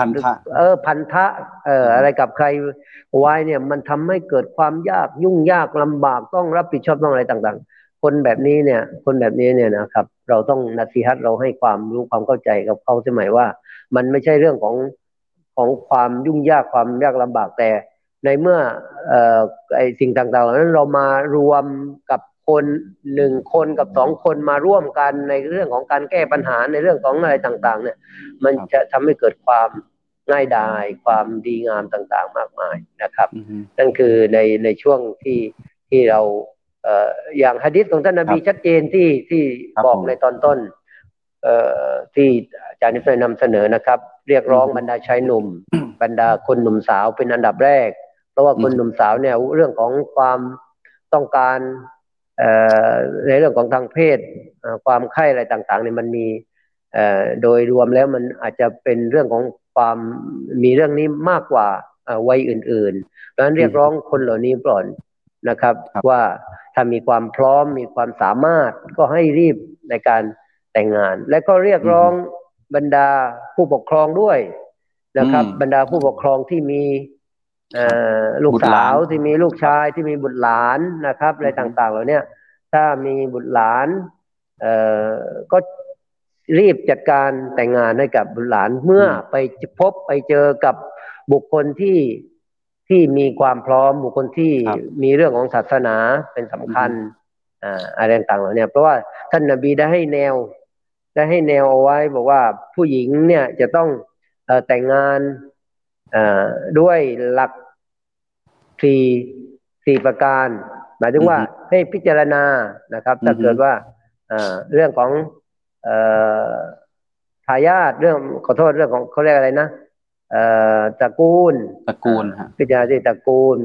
เออพันธะเอออะไรกับใครไว้เนี่ย มันทำให้เกิดความยากยุ่งยากลำบากต้องรับผิดชอบต้องอะไรต่าง ๆ คนแบบนี้เนี่ย คนแบบนี้เนี่ยนะครับ เราต้องนัสิฮัตเราให้ความรู้ความเข้าใจกับเขาสมัยว่า มันไม่ใช่เรื่องของ ของความยุ่งยากความยากลำบากแต่ ในเมื่อเอ่อไอสิ่งต่างๆเหล่านั้นเรามารวมกับคนหนึ่งคนกับสองคนมาร่วมกันในเรื่องของการแก้ปัญหาในเรื่องของอะไรต่าง ๆ เนี่ย มันจะทำให้เกิดความง่ายดายความดีงามต่างๆ มากมายนะครับ นั่นคือในในช่วงที่ที่เราเอ่ออย่างฮะดิษของท่านนบีชัดเจนที่ที่บอกในตอนต้น เอ่อที่อาจารย์นิฟนำเสนอนะครับ เรียกร้องบรรดาชายหนุ่ม บรรดาคนหนุ่มสาวเป็นอันดับแรก เพราะว่าคนหนุ่มสาวเนี่ยเรื่องของความต้องการในเรื่องของทางเพศความไข้อะไรต่างๆเนี่ยมันมีโดยรวมแล้วมันอาจจะเป็นเรื่องของความมีเรื่องนี้มากกว่าวัยอื่นๆดังนั้นเรียกร้องคนเหล่านี้ก่อนนะครับ ว่าถ้ามีความพร้อมมีความสามารถก็ให้รีบในการแต่งงาน และก็เรียกร้อง บรรดาผู้ปกครองด้วยนะครับ บรรดาผู้ปกครองที่มีลูกสาวที่มีลูกชายที่มีบุตรหลานนะครับอะไรต่างๆเหล่านี้ถ้ามีบุตรหลานเอ่อก็รีบจัดการแต่งงานให้กับบุตรหลานเมื่อไปพบไปเจอกับบุคคลที่ที่มีความพร้อมบุคคลที่มีเรื่องของศาสนาเป็นสำคัญอ่าอะไรต่างๆเหล่านี้เพราะว่าท่านนบีได้ให้แนว ได้ให้แนวเอาไว้บอกว่าผู้หญิงเนี่ยจะต้องแต่งงานด้วยหลักสี่สี่ประการ หมายถึงว่าให้พิจารณานะครับ ถ้าเกิดว่าเรื่องของทายาทเรื่องขอโทษเรื่องของเขาเรียกอะไรนะตระกูลตระกูลพิจารณาที่ตระกูล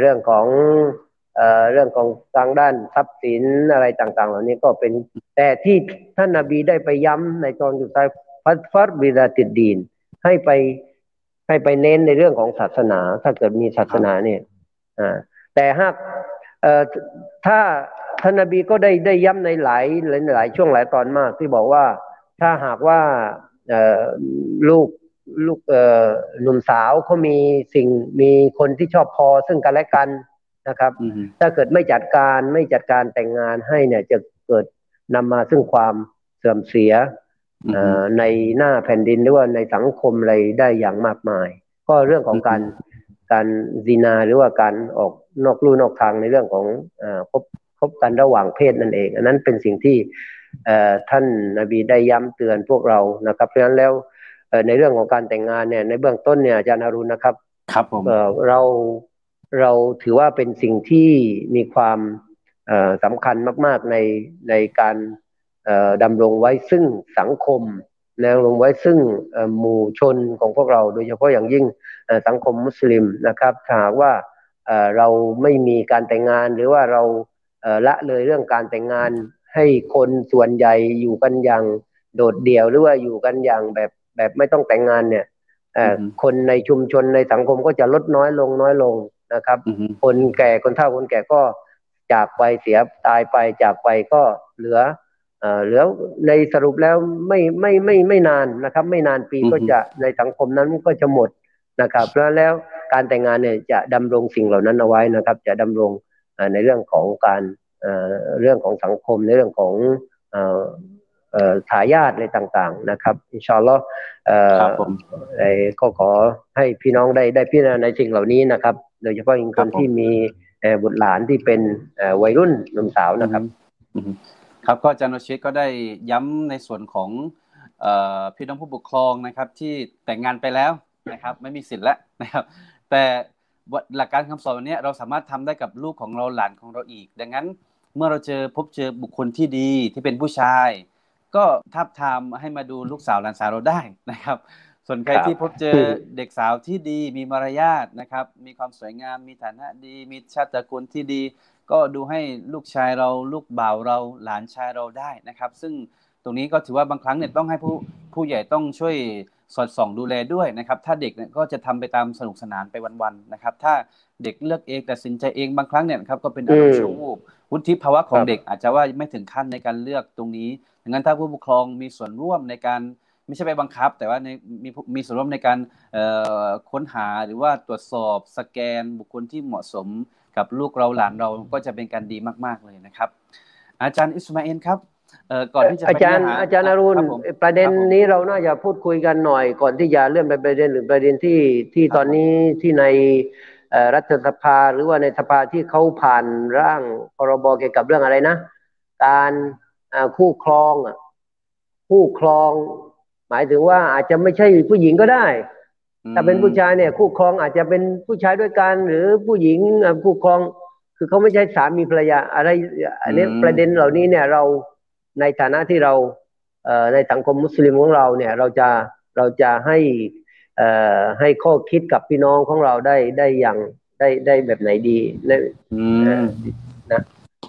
เรื่องของ เรื่องของทางด้านทรัพย์สินอะไรต่าง ๆ เหล่านี้ก็เป็นแต่ที่ท่านนาบีได้ไปย้ำในตอนสุดท้ายฟัดฟัดบิดาติดดีน ให้ไปให้ไปเน้นในเรื่องของศาสนา ถ้าเกิดมีศาสนาเนี่ยอ่าแต่หากเอ่อถ้าท่านนบีก็ได้ได้ย้ำในหลายหลายช่วงหลายตอนมากที่บอกว่า ถ้าหากว่าเอ่อลูกลูกเอ่อหนุ่มสาวเขามีสิ่งมีคนที่ชอบพอซึ่งกันและกัน นะครับ ถ้าเกิดไม่จัดการไม่จัดการแต่งงานให้เนี่ยจะเกิดนำมาซึ่งความเสื่อมเสียในหน้าแผ่นดินหรือว่าในสังคมอะไรได้อย่างมากมาย ก็เรื่องของการการซีนาหรือว่าการออกนอกลู่นอกทางในเรื่องของอคบคบกันระหว่างเพศนั่นเอง อันนั้นเป็นสิ่งที่ท่านนาบีได้ย้ำเตือนพวกเรานะครับเพราะฉะนั้นแล้วในเรื่องของการแต่งงานเนี่ยในเบื้องต้นเนี่ยอาจารย์อารุณนะครับครับผมเรา เราถือว่าเป็นสิ่งที่มีความสำคัญมาก ๆในในการดำรงไว้ซึ่งสังคมแนวลงไว้ซึ่งหมู่ชนของพวกเรา โดยเฉพาะอย่างยิ่งสังคมมุสลิมนะครับถ้าหากว่าเราไม่มีการแต่งงานหรือว่าเราละเลยเรื่องการแต่งงานให้คนส่วนใหญ่อยู่กันอย่างโดดเดี่ยวหรือว่าอยู่กันอย่างแบบแบบไม่ต้องแต่งงานเนี่ยคนในชุมชนในสังคมก็จะลดน้อยลงน้อยลง นะครับ คนแก่คนเฒ่าคนแก่ก็จากไปเสียตายไปจากไปก็เหลือเหลือในสรุปแล้วไม่ไม่ไม่ไม่นานนะครับ ไม่นานปีก็จะในสังคมนั้นก็จะหมดนะครับแล้วแล้วการแต่งงานเนี่ยจะดำรงสิ่งเหล่านั้นเอาไว้นะครับ จะดำรงในเรื่องของการเรื่องของสังคมในเรื่องของทายาทในต่าง ๆ นะครับอินชาอัลลอฮ์ก็ขอให้พี่น้องได้ได้พิจารณาในสิ่งเหล่านี้นะครับ โดยเฉพาะยิ่งคนที่มีบุตรหลานที่เป็นวัยรุ่นหนุ่มสาวนะครับ ครับก็อาจารย์โนชิตก็ได้ย้ำในส่วนของพี่น้องผู้ปกครองนะครับ ที่แต่งงานไปแล้วนะครับ ไม่มีสิทธิ์แล้วนะครับ แต่หลักการคำสอนวันนี้เราสามารถทำได้กับลูกของเราหลานของเราอีก ดังนั้นเมื่อเราเจอพบเจอบุคคลที่ดีที่เป็นผู้ชาย ก็ทับทามให้มาดูลูกสาวหลานสาวเราได้นะครับ ส่วนใครที่พบเจอเด็กสาวที่ดีมีมารยาทนะครับ มีความสวยงามมีฐานะดี มีชาติตระกูลที่ดี ก็ดูให้ลูกชายเราลูกบ่าวเราหลานชายเราได้นะครับ ซึ่งตรงนี้ก็ถือว่าบางครั้งเนี่ยต้องให้ผู้ผู้ใหญ่ต้องช่วยสอดส่องดูแลด้วยนะครับ ถ้าเด็กเนี่ยก็จะทำไปตามสนุกสนานไปวันๆนะครับ ถ้าเด็กเลือกเองตัดสินใจเองบางครั้งเนี่ยครับก็เป็นอารมณ์ชั่ววูบวุฒิภาวะของเด็กอาจจะว่าไม่ถึงขั้นในการเลือกตรงนี้ดังนั้นถ้าผู้ปกครองมีส่วนร่วมในการ ไม่ใช่ไปบังคับ แต่ว่าในมีมีส่วนร่วมในการค้นหาหรือว่าตรวจสอบสแกนบุคคลที่เหมาะสมกับลูกเราหลานเราก็จะเป็นการดีมากๆเลยนะครับ อาจารย์อิสมาเอลครับก่อนที่จะอาจารย์อาจารย์อรุณประเด็นนี้เราน่าจะพูดคุยกันหน่อย ก่อนที่จะเลื่อนไปประเด็นหรือประเด็นที่ที่ตอนนี้ที่ในรัฐสภาหรือว่าในสภาที่เขาผ่านร่างพรบเกี่ยวกับเรื่องอะไรนะ การคู่ครองคู่ครอง หมายถึงว่าอาจจะไม่ใช่ผู้หญิงก็ได้ ถ้าเป็นผู้ชายเนี่ย คู่ครองอาจจะเป็นผู้ชายด้วยกัน หรือผู้หญิงคู่ครอง คือเขาไม่ใช่สามีภรรยาอะไรอันนี้ประเด็นเหล่านี้เนี่ยเราในฐานะที่เราในสังคมมุสลิมของเราเนี่ย เราจะเราจะให้ให้ข้อคิดกับพี่น้องของเราได้ได้อย่างได้ได้แบบไหนดีในนะ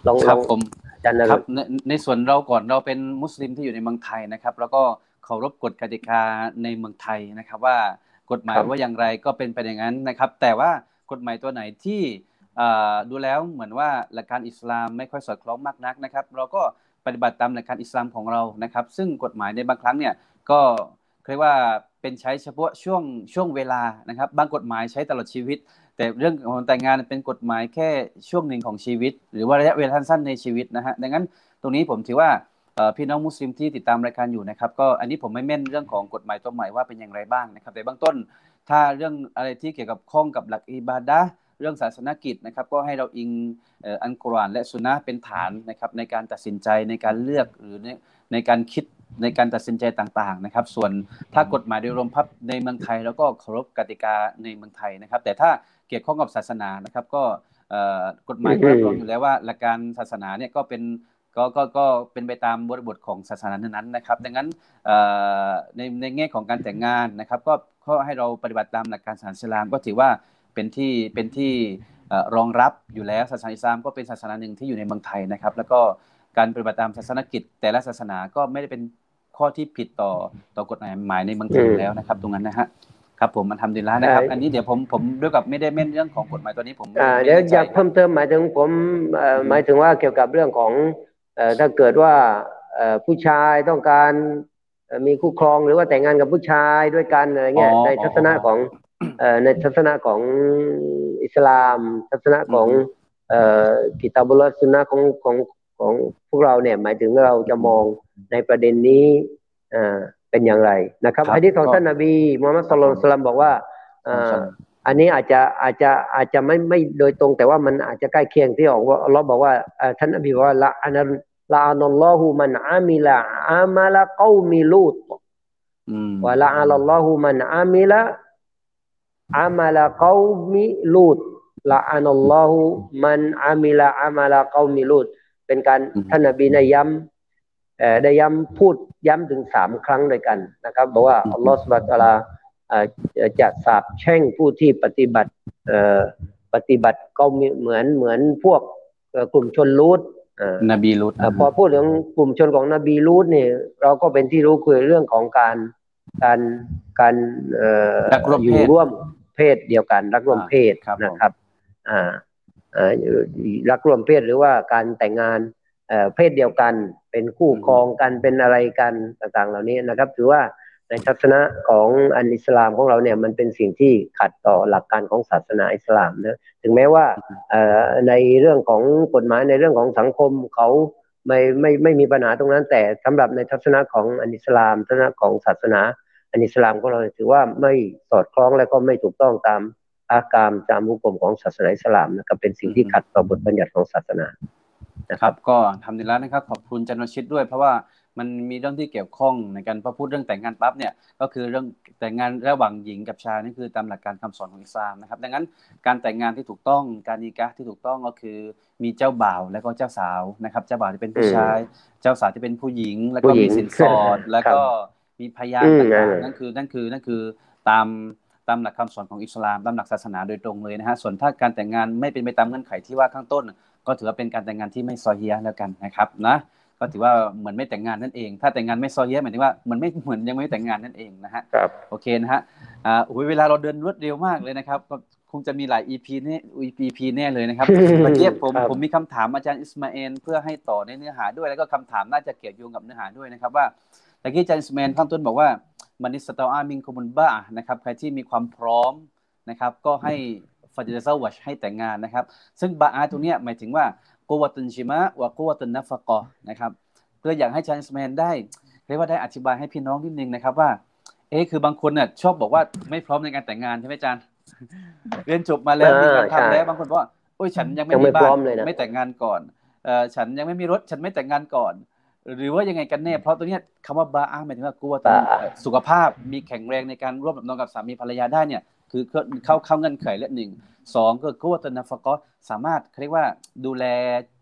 ลองครับผมจันครับในในส่วนเราก่อนเราเป็นมุสลิมที่อยู่ในเมืองไทยนะครับ แล้วก็ เคารพกฎกติกาในเมืองไทยนะครับว่ากฎหมายว่าอย่างไรก็เป็นไปอย่างนั้นนะครับ แต่ว่ากฎหมายตัวไหนที่ดูแล้วเหมือนว่าหลักการอิสลามไม่ค่อยสอดคล้องมากนักนะครับ เราก็ปฏิบัติตามหลักการอิสลามของเรานะครับ ซึ่งกฎหมายในบางครั้งเนี่ยก็เรียกว่าเป็นใช้เฉพาะช่วงช่วงเวลานะครับ บางกฎหมายใช้ตลอดชีวิต แต่เรื่องของแต่งงานเป็นกฎหมายแค่ช่วงหนึ่งของชีวิต หรือว่าระยะเวลาสั้นในชีวิตนะฮะดังนั้นตรงนี้ผมถือว่า พี่น้องมุสลิมที่ติดตามรายการอยู่นะครับก็อันนี้ผมไม่แม่นเรื่องของกฎหมายตัวใหม่ว่าเป็นอย่างไรบ้างนะครับ แต่บางต้นถ้าเรื่องอะไรที่เกี่ยวกับข้องกับหลักอิบาดะเรื่องศาสนกิจนะครับ ก็ให้เราอิงอันกุรานและสุนนะเป็นฐานนะครับในการตัดสินใจในการเลือกหรือในในการคิดในการตัดสินใจต่างๆนะครับ ส่วนถ้ากฎหมายโดยรวมพับในเมืองไทย แล้วก็เคารพกติกาในเมืองไทยนะครับ แต่ถ้าเกี่ยวข้องกับศาสนานะครับ ก็กฎหมายก็รับรองอยู่แล้วว่าหลักการศาสนาเนี่ยก็เป็น ก็ก็ก็เป็นไปตามบริบทของศาสนานั้นนะครับ ดังนั้นในในแง่ของการแต่งงานนะครับก็ก็ให้เราปฏิบัติตามหลักการศาสนาอิสลามก็ถือว่าเป็นที่เป็นที่รองรับอยู่แล้วศาสนาอิสลามก็เป็นศาสนาหนึ่งที่อยู่ในเมืองไทยนะครับ แล้วก็การปฏิบัติตามศาสนกิจ แต่ละศาสนาก็ไม่ได้เป็นข้อที่ผิดต่อต่อกฎหมายหมายในเมืองไทยแล้วนะครับ ตรงนั้นนะฮะครับผมมันทำดีแล้วนะครับ อันนี้เดี๋ยวผมผมด้วยกับไม่ได้เม่นเรื่องของกฎหมายตัวนี้ผมเดี๋ยวอยากเพิ่มเติมหมายถึงผมหมายถึงว่าเกี่ยวกับเรื่องของ ถ้าเกิดว่าผู้ชายต้องการมีคู่ครองหรือว่าแต่งงานกับผู้ชายด้วยกันอะไรเงี้ยในทัศนะของในทัศนะของอิสลาม ทัศนะของกิตาบุลสุนนะของของของพวกเราเนี่ยหมายถึงเราจะมองในประเด็นนี้เป็นอย่างไรนะครับอันที่ของท่านนบีมูฮัมมัดสุลตัลลัมบอกว่าอันนี้อาจจะอาจจะอาจจะไม่ไม่โดยตรง แต่ว่ามันอาจจะใกล้เคียงที่ออกว่าอัลลอฮ์บอกว่าท่านนบีว่าละอัน ละอันัลลอฮุมันอามิละอามาละกอมิลูตว่าละอัลลอฮุมันอามิละอามาละกอมิลูตละอันัลลอฮุมันอามิละอามาละกอมิลูตเป็นการท่านนบีนย้ได้ย้ำพูดย้ำถึงสามครั้งด้วยกันนะครับบอกว่าอัลลอฮฺสุบะตะลาจะสาบแช่งผู้ที่ปฏิบัติปฏิบัติก็เหมือนเหมือนพวกกลุ่มชนลูด นบีลูดพอพูดถึงกลุ่มชนของนบีลูดเนี่ย เราก็เป็นที่รู้คือเรื่องของการการการอยู่ร่วมเพศเดียวกัน รักร่วมเพศนะครับ อ่ารักร่วมเพศหรือว่าการแต่งงานเพศเดียวกัน เป็นคู่ครองกันเป็นอะไรกันต่างๆ เหล่านี้นะครับ ถือว่า ในทัศนะของอันอิสลามของเราเนี่ยมันเป็นสิ่งที่ขัดต่อหลักการของศาสนาอิสลามนะถึงแม้ว่าในเรื่องของกฎหมายในเรื่องของสังคมเขาไม่ไม่ไม่มีปัญหาตรงนั้น แต่สำหรับในทัศนะของอันอิสลามทัศนะของศาสนาอันอิสลามของเราถือว่าไม่สอดคล้องและก็ไม่ถูกต้องตามอากามตามมุกรมของศาสนาอิสลามนะครับเป็นสิ่งที่ขัดต่อบทบัญญัติของศาสนานะครับ ก็ทำดีแล้วนะครับ ขอบคุณจันทชิตด้วยเพราะว่า มันมีเรื่องที่เกี่ยวข้องในการพอพูดเรื่องแต่งงานปั๊บเนี่ยก็คือเรื่องแต่งงานระหว่างหญิงกับชายนี่คือตามหลักการคำสอนของอิสลามนะครับดังนั้นการแต่งงานที่ถูกต้องการนิกะที่ถูกต้องก็คือมีเจ้าบ่าวและก็เจ้าสาวนะครับ เจ้าบ่าวที่เป็นผู้ชาย เจ้าสาวที่เป็นผู้หญิง แล้วก็มีสินสอดแล้วก็มีพยานต่างๆนั่นคือนั่นคือนั่นคือตามตามหลักคำสอนของอิสลามตามหลักศาสนาโดยตรงเลยนะฮะส่วนถ้าการแต่งงานไม่เป็นไปตามเงื่อนไขที่ว่าข้างต้น ก็ถือว่าเป็นการแต่งงานที่ไม่ซอเฮียแล้วกันนะครับนะ ก็ถือว่าเหมือนไม่แต่งงานนั่นเอง ถ้าแต่งงานไม่ซอเฮียหมายถึงว่าเหมือนไม่เหมือนยังไม่แต่งงานนั่นเองนะฮะครับโอเคนะฮะอ่าเวลาเราเดินรวดเร็วมากเลยนะครับก็คงจะมีหลาย EP แน่ EP แน่เลยนะครับเมื่อกี้ผมผมมีคำถามอาจารย์อิสมาเอลเพื่อให้ต่อในเนื้อหาด้วย แล้วก็คำถามน่าจะเกี่ยวโยงกับเนื้อหาด้วยนะครับว่าตะกี้อาจารย์อิสมาเอลข้างต้นบอกว่ามันนิสตาอามิงคุมุนบ้านะครับใครที่มีความพร้อมนะครับ ก็ให้ฟาจิลซาวัชให้แต่งงานนะครับ ซึ่งบาอาตรงนี้หมายถึงว่า กุวตันชิมะวะกุวตันนัฟกอนะครับเพื่ออยากให้ชานสแมนได้เรียกว่าได้อธิบายให้พี่น้องนิดนึงนะครับว่า เอ๊คือบางคนน่ะชอบบอกว่าไม่พร้อมในการแต่งงานใช่ไหมจารย์เรียนจบมาแล้วมีการทำแล้วบางคนบอกว่าโอ้ยฉันยังไม่มีบ้านไม่แต่งงานก่อนเออฉันยังไม่มีรถฉันไม่แต่งงานก่อน หรือว่ายังไงกันแน่เพราะตัวเนี้ยคำว่าบาอ้าหมายถึงว่ากลัวต่สุขภาพมีแข็งแรงในการร่วมกับนองกับสามีภรรยาได้เนี่ย คือเข้าเข้าเงื่อนไขและหนึ่งสองก็กวตนาฟก็สามารถเรียกว่าดูแล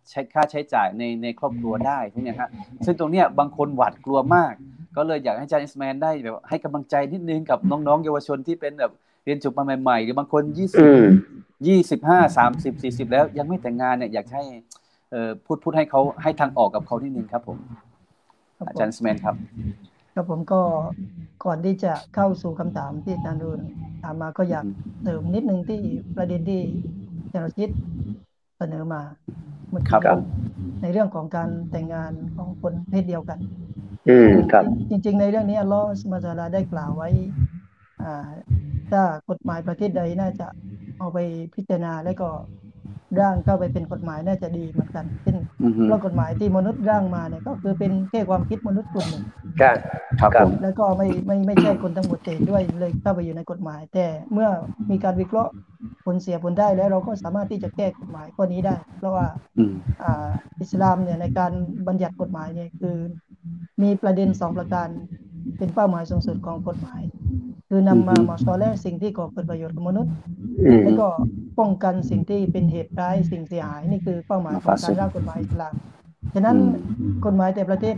ใช้ค่าใช้จ่ายในในครอบครัวได้พวกนี้ครับซึ่งตรงเนี้ยบางคนหวาดกลัวมาก ก็เลยอยากให้อาจารย์อิสแมนได้แบบให้กำลังใจนิดนึงกับน้องๆ เยาวชนที่เป็นแบบเรียนจบมาใหม่ๆหรือบางคนยี่สิบยี่สิบห้าสามสิบสี่สิบแล้วยังไม่แต่งงานเนี่ยอยากให้เอ่อพูดพูดให้เขาให้ทางออกกับเขานิดนึงครับผม อาจารย์สแมนครับ ครับผมก็ก่อนที่จะเข้าสู่คำถามที่อาจารย์ดูถามมาก็อยากเติมนิดนึงที่ประเด็นที่อาจารย์ชิดเสนอมาเมื่อกี้ในเรื่องของการแต่งงานของคนเพศเดียวกัน อืมครับ จริง ๆ ในเรื่องนี้อัลลอฮฺสมาจาราได้กล่าวไว้ อ่า ถ้ากฎหมายประเทศใดน่าจะเอาไปพิจารณาแล้วก็ ร่างเข้าไปเป็นกฎหมายน่าจะดีเหมือนกันเช่นเพราะกฎหมายที่มนุษย์ร่างมาเนี่ยก็คือเป็นแค่ความคิดมนุษย์กลุ่มหนึ่งครับแล้วก็ไม่ไม่ไม่ใช่คนทั้งหมดเตด้วยเลยเข้าไปอยู่ในกฎหมาย แต่เมื่อมีการวิเคราะห์ผลเสียผลได้แล้วเราก็สามารถที่จะแก้กฎหมายข้อนี้ได้ เพราะว่าอ่าอิสลามเนี่ยในการบัญญัติกฎหมายเนี่ยคือ มีประเด็นสองประการ เป็นเป้าหมายสูงสุดของกฎหมาย คือนำมามาสอแลสิ่งที่ก่อเกิดประโยชน์กับมนุษย์ แล้วก็ป้องกันสิ่งที่เป็นเหตุร้ายสิ่งเสียหายนี่คือเป้าหมายของการร่างกฎหมายอิสลามฉะนั้นกฎหมายแต่ประเทศ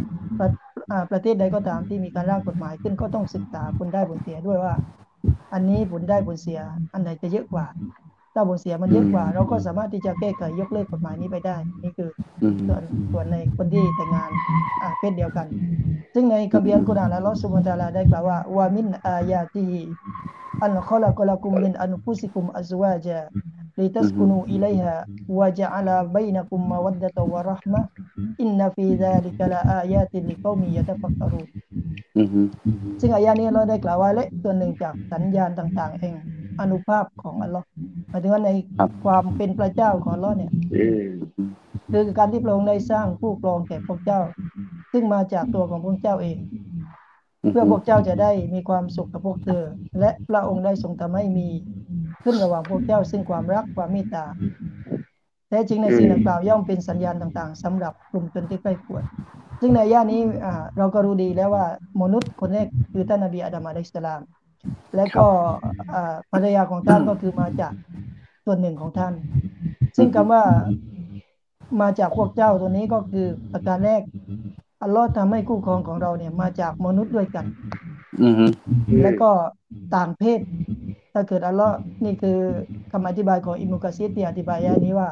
ประเทศใดก็ตามที่มีการร่างกฎหมายขึ้นก็ต้องศึกษาผลได้ผลเสียด้วยว่า อันนี้ผลได้ผลเสีย อันไหนจะเยอะกว่า ถ้าผลเสียมันเยอะกว่า เราก็สามารถที่จะแก้ไขยกเลิกกฎหมายนี้ไปได้ นี่คือส่วนส่วนในคนที่แต่งงานเพศเดียวกัน ซึ่งในคัมภีร์กุรอานอัลลอฮฺสุบฮานตะลาได้กล่าวว่าวามินอายาติอันขลักลักุมมินอันฟุสิกุมอัซวาจา لتسكنوا إليها وجعل بينكم مودة ورحمة إن في ذلك لآيات لقوم يتفكرون ซึ่งอายานี้เราได้กล่าวว่าเละตัวหนึ่งจากสัญญาณต่างๆเอง อนุภาพของอัลลอฮ์หมายถึงว่าในความเป็นพระเจ้าของอัลลอฮ์เนี่ยคือการที่พระองค์ได้สร้างผู้กรองแก่พวกเจ้า ซึ่งมาจากตัวของพวกเจ้าเอง เพื่อพวกเจ้าจะได้มีความสุขกับพวกเธอ และพระองค์ได้ทรงทำให้มีขึ้นระหว่างพวกเจ้า ซึ่งความรักความเมตตาแท้จริงในสิ่งดังกล่าวย่อมเป็นสัญญาณต่างๆสำหรับกลุ่มชนที่ใกล้ป่วยซึ่งในย่านี้เราก็รู้ดีแล้วว่ามนุษย์คนแรกคือท่านนบีอาดัมอะลัยฮิสลาม และก็ภรรยาของท่านก็คือมาจากส่วนหนึ่งของท่าน ซึ่งคำว่ามาจากพวกเจ้าตัวนี้ก็คือประการแรก อัลลอฮ์ทำให้คู่ครองของเราเนี่ยมาจากมนุษย์ด้วยกันอือฮึแล้วก็ต่างเพศ ถ้าเกิดอัลลอฮ์นี่คือคำอธิบายของอิมุกะซีดที่อธิบายอันนี้ว่า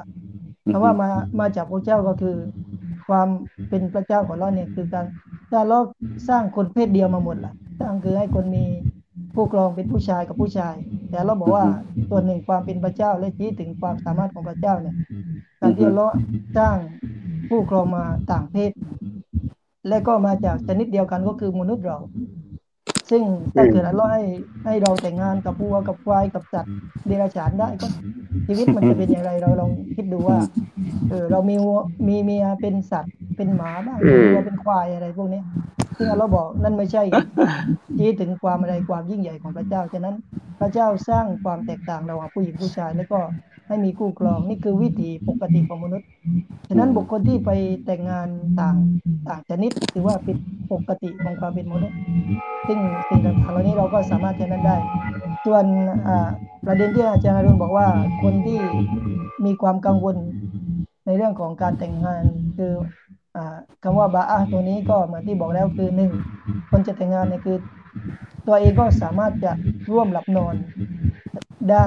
คำว่ามามาจากพระเจ้าก็คือ ความเป็นพระเจ้าของเราเนี่ยคือการถ้าเราสร้างคนเพศเดียวมาหมดล่ะสร้างคือให้คนมี ผู้ครองเป็นผู้ชายกับผู้ชาย แต่เราบอกว่าตัวหนึ่งความเป็นพระเจ้าและชี้ถึงความสามารถของพระเจ้าเนี่ยการที่เราสร้างผู้ครองมาต่างเพศ และก็มาจากชนิดเดียวกันก็คือมนุษย์เรา ซึ่งถ้าเกิดอัลเลอฮ์ให้ให้เราแต่งงานกับวัวกับควายกับสัตว์เดรัจฉานได้ก็ชีวิตมันจะเป็นอย่างไรเราลองคิดดูว่าเออเรามีวัวมีเมียเป็นสัตว์เป็นหมาบ้างเป็นวัวเป็นควายอะไรพวกนี้ซึ่งเราบอกนั่นไม่ใช่ชี้ถึงความอะไรความยิ่งใหญ่ของพระเจ้าฉะนั้นพระเจ้าสร้างความแตกต่างระหว่างผู้หญิงผู้ชายแล้วก็ ให้มีคู่ครองนี่คือวิถีปกติของมนุษย์ ฉะนั้นบุคคลที่ไปแต่งงานต่างต่างชนิดถือว่าเป็นปกติของความเป็นมนุษย์ ซึ่งสิ่งต่างๆเหล่านี้เราก็สามารถจะนั้นได้ ส่วนประเด็นที่อาจารย์อรุณบอกว่าคนที่มีความกังวลในเรื่องของการแต่งงานคืออคำว่าบาอะตัวนี้ก็เหมือนที่บอกแล้วคือหนึ่งคนจะแต่งงานเนี่ยคือ ตัวเองก็สามารถจะร่วมหลับนอนได้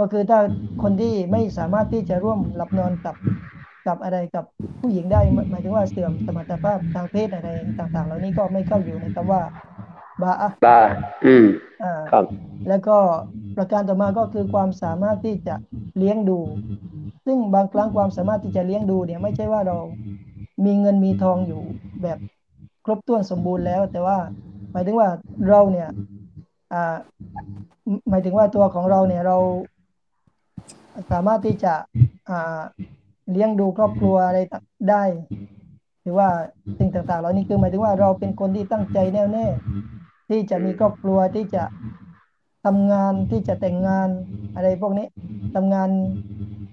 ก็คือถ้าคนที่ไม่สามารถที่จะร่วมหลับนอนกับกับอะไรกับผู้หญิงได้หมายถึงว่าเสื่อมสมรรถภาพทางเพศอะไรต่าง ๆ เหล่านี้ก็ไม่เข้าอยู่ในคำว่าบาอะบาอืมอ่าครับ แล้วก็ประการต่อมาก็คือความสามารถที่จะเลี้ยงดู ซึ่งบางครั้งความสามารถที่จะเลี้ยงดูเนี่ยไม่ใช่ว่าเรามีเงินมีทองอยู่แบบครบถ้วนสมบูรณ์แล้ว แต่ว่าหมายถึงว่าเราเนี่ยอ่าหมายถึงว่าตัวของเราเนี่ยเรา สามารถที่จะอ่าเลี้ยงดูครอบครัวอะไรได้ หรือว่าสิ่งต่างๆเหล่านี้คือหมายถึงว่าเราเป็นคนที่ตั้งใจแน่วแน่ที่จะมีครอบครัวที่จะทำงานที่จะแต่งงานอะไรพวกนี้ทำงาน